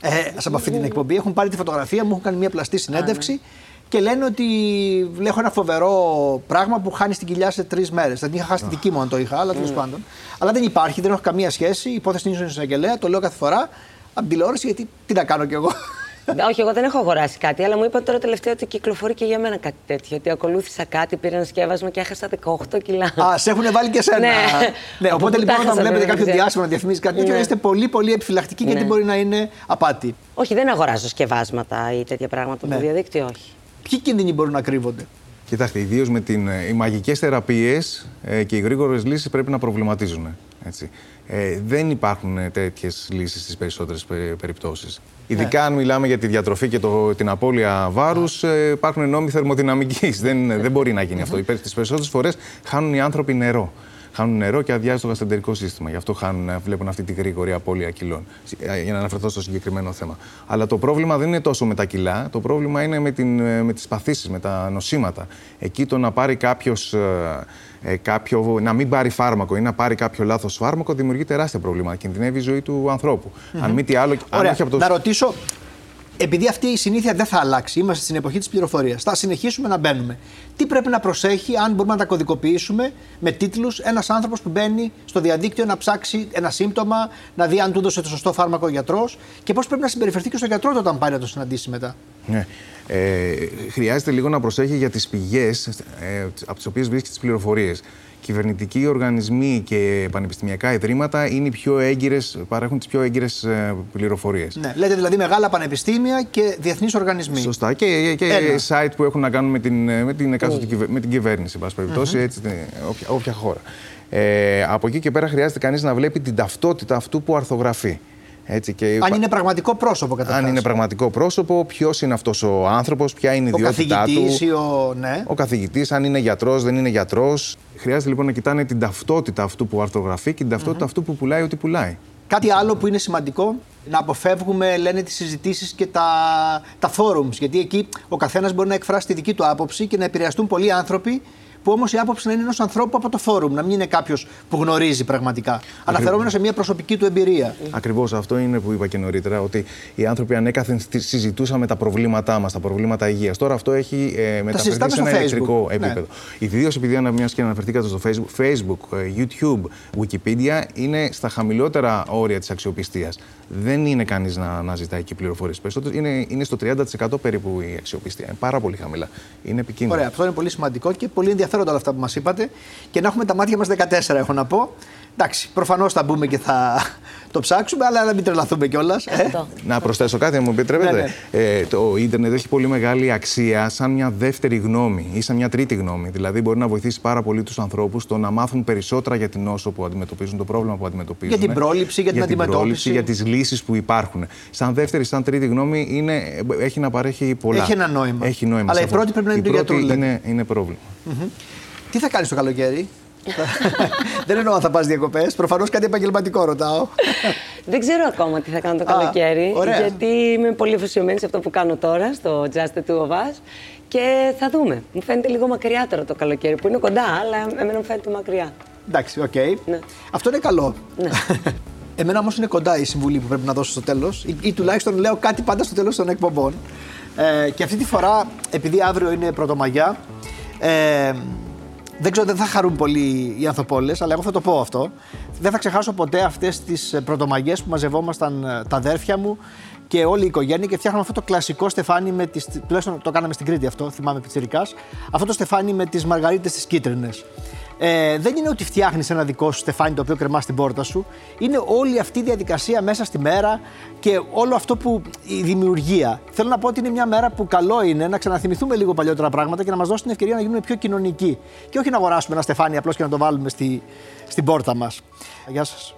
Ε, από αυτή την εκπομπή έχουν πάρει τη φωτογραφία μου, έχουν κάνει μια πλαστή συνέντευξη και λένε ότι έχω ένα φοβερό πράγμα που χάνει την κοιλιά σε τρεις μέρες. Δεν είχα χάσει τη δική μου αν το είχα, αλλά τέλος πάντων. Αλλά δεν υπάρχει, δεν έχω καμία σχέση. Η υπόθεση είναι στον εισαγγελέα, το λέω κάθε φορά από την τηλεόραση γιατί τι να κάνω κι εγώ. Όχι, εγώ δεν έχω αγοράσει κάτι, αλλά μου είπα τώρα τελευταία ότι κυκλοφορεί και για μένα κάτι τέτοιο. Ότι ακολούθησα κάτι, πήρα ένα σκεύασμα και έχασα 18 κιλά. Α, σε έχουν βάλει και σένα. Ναι. ναι οπότε λοιπόν, όταν βλέπετε κάποιο διάσημο να διαφημίζει κάτι τέτοιο, Ναι. είστε πολύ πολύ επιφυλακτικοί γιατί μπορεί να είναι απάτη. Όχι, δεν αγοράζω σκευάσματα ή τέτοια πράγματα Ναι. από το διαδίκτυο, όχι. Ποιοι κίνδυνοι μπορούν να κρύβονται; Κοιτάξτε, ιδίως με την, ε, οι μαγικές θεραπείες και οι γρήγορες λύσεις πρέπει να προβληματίζουν. Έτσι. Ε, δεν υπάρχουν τέτοιες λύσεις στις περισσότερες περιπτώσεις. Ειδικά αν μιλάμε για τη διατροφή και το, την απώλεια βάρους, ε, υπάρχουν νόμοι θερμοδυναμική. δεν, δεν μπορεί να γίνει αυτό. Τι περισσότερες φορές χάνουν οι άνθρωποι νερό. Χάνουν νερό και αδειάζει το γαστεντερικό σύστημα. Γι' αυτό χάνουν, βλέπουν αυτή τη γρήγορη απώλεια κιλών. Ε, Για να αναφερθώ στο συγκεκριμένο θέμα. Αλλά το πρόβλημα δεν είναι τόσο με τα κιλά. Το πρόβλημα είναι με, την, με τις παθήσεις, με τα νοσήματα. Εκεί το να πάρει κάποιος. Ε, κάποιο, να μην πάρει φάρμακο ή να πάρει κάποιο λάθος φάρμακο δημιουργεί τεράστια προβλήματα. Κινδυνεύει η ζωή του ανθρώπου. Αν μη τι άλλο, αν Ωραία. όχι από το. Να ρωτήσω, επειδή αυτή η συνήθεια δεν θα αλλάξει, είμαστε στην εποχή της πληροφορίας, θα συνεχίσουμε να μπαίνουμε. Τι πρέπει να προσέχει, αν μπορούμε να τα κωδικοποιήσουμε με τίτλους, ένας άνθρωπος που μπαίνει στο διαδίκτυο να ψάξει ένα σύμπτωμα, να δει αν του έδωσε το σωστό φάρμακο ο γιατρός και πώς πρέπει να συμπεριφερθεί και στο γιατρό του όταν πάει να το συναντήσει μετά. Ναι. Ε, χρειάζεται λίγο να προσέχει για τις πηγές ε, από τις οποίες βρίσκει τις πληροφορίες. Κυβερνητικοί οργανισμοί και πανεπιστημιακά ιδρύματα είναι οι πιο έγκυρες, παρέχουν τις πιο έγκυρες ε, πληροφορίες. Ναι. Λέτε δηλαδή μεγάλα πανεπιστήμια και διεθνείς οργανισμοί. Σωστά. Και, και Ένα. site που έχουν να κάνουν με την, με την, εκάστοτε κυβε- με την κυβέρνηση, εν πάση περιπτώσει, έτσι, την- όποια, όποια χώρα. Ε, από εκεί και πέρα χρειάζεται κανείς να βλέπει την ταυτότητα αυτού που αρθογραφεί. Έτσι, και Αν είναι πραγματικό πρόσωπο καταρχάς. αν είναι πραγματικό πρόσωπο, ποιος είναι αυτός ο άνθρωπος, ποια είναι η Ο ιδιότητά του. καθηγητής ή ο. Ναι. Ο καθηγητής, αν είναι γιατρός, δεν είναι γιατρός. Χρειάζεται λοιπόν να κοιτάνε την ταυτότητα αυτού που αρθογραφεί και την ταυτότητα αυτού που πουλάει ό,τι πουλάει. Κάτι άλλο που είναι σημαντικό, να αποφεύγουμε, λένε, τις συζητήσεις και τα, τα forums. Γιατί εκεί ο καθένας μπορεί να εκφράσει τη δική του άποψη και να επηρεαστούν πολλοί άνθρωποι που όμως η άποψη να είναι ενός ανθρώπου από το φόρουμ, να μην είναι κάποιος που γνωρίζει πραγματικά. Αναφερόμενος σε μια προσωπική του εμπειρία. Ακριβώς αυτό είναι που είπα και νωρίτερα, ότι οι άνθρωποι ανέκαθεν στη- συζητούσαμε τα προβλήματά μας, τα προβλήματα υγείας. Τώρα αυτό έχει ε, μεταφερθεί συζητάμε σε ένα στο ηλεκτρικό Facebook. Ναι. επίπεδο. Ιδίως επειδή μιας και αναφερθήκατε στο Facebook, Facebook, ε, YouTube, Wikipedia είναι στα χαμηλότερα όρια της αξιοπιστίας. Δεν είναι κανείς να, να ζητάει εκεί πληροφορίες. Περισσότερο είναι, είναι στο 30% περίπου η αξιοπιστία. Είναι πάρα πολύ χαμηλά. Είναι επικίνδυνο. Ωραία, αυτό είναι πολύ σημαντικό και πολύ ενδιαφέροντα όλα αυτά που μας είπατε. Και να έχουμε τα μάτια μας 14, έχω να πω. Εντάξει, προφανώς θα μπούμε και θα το ψάξουμε, αλλά να μην τρελαθούμε κιόλας. Αυτό. Να προσθέσω κάτι, αν μου επιτρέπετε. Ναι, Ε, το ίντερνετ έχει πολύ μεγάλη αξία σαν μια δεύτερη γνώμη ή σαν μια τρίτη γνώμη. Δηλαδή, μπορεί να βοηθήσει πάρα πολύ τους ανθρώπους στο να μάθουν περισσότερα για την νόσο που αντιμετωπίζουν, το πρόβλημα που αντιμετωπίζουν. Για την πρόληψη, για την αντιμετώπιση. πρόληψη, για τις λύσεις που υπάρχουν. Σαν δεύτερη, σαν τρίτη γνώμη, είναι, έχει να παρέχει πολλά. Έχει ένα νόημα. Έχει νόημα. Αλλά η σαφώς. πρώτη πρέπει να είναι Η του γιατρού, πρώτη λέτε. είναι, είναι πρόβλημα. Τι θα κάνεις το καλοκαίρι; Δεν εννοώ αν θα πας διακοπές. Προφανώς κάτι επαγγελματικό ρωτάω. Δεν ξέρω ακόμα τι θα κάνω το Α, καλοκαίρι. ωραία. Γιατί είμαι πολύ αφοσιωμένη σε αυτό που κάνω τώρα, στο Just the Two of Us. Και θα δούμε. Μου φαίνεται λίγο μακριά τώρα το καλοκαίρι, που είναι κοντά, αλλά εμένα μου φαίνεται μακριά. Εντάξει, οκ. Ναι. Αυτό είναι καλό. Ναι. Εμένα όμως είναι κοντά η συμβουλή που πρέπει να δώσω στο τέλος, ή, ή τουλάχιστον λέω κάτι πάντα στο τέλος των εκπομπών. Ε, και αυτή τη φορά, επειδή αύριο είναι Πρωτομαγιά, ε, δεν ξέρω, δεν θα χαρούν πολύ οι ανθοπόλε, αλλά εγώ θα το πω αυτό. Δεν θα ξεχάσω ποτέ αυτές τις πρωτομαγιές που μαζευόμασταν ε, τα αδέρφια μου και όλη η οικογένεια και φτιάχναμε αυτό το κλασικό στεφάνι με τις, τουλάχιστον το κάναμε στην Κρήτη αυτό, θυμάμαι πιτσιρικάς, αυτό το στεφάνι με τις μαργαρίτες τις κίτρινες. Ε, δεν είναι ότι φτιάχνεις ένα δικό σου στεφάνι το οποίο κρεμάς στην πόρτα σου. Είναι όλη αυτή η διαδικασία μέσα στη μέρα και όλο αυτό που. η δημιουργία. Θέλω να πω ότι είναι μια μέρα που καλό είναι να ξαναθυμηθούμε λίγο παλιότερα πράγματα και να μας δώσει την ευκαιρία να γίνουμε πιο κοινωνικοί. Και όχι να αγοράσουμε ένα στεφάνι απλώς και να το βάλουμε στη, στην πόρτα μας. Γεια σας.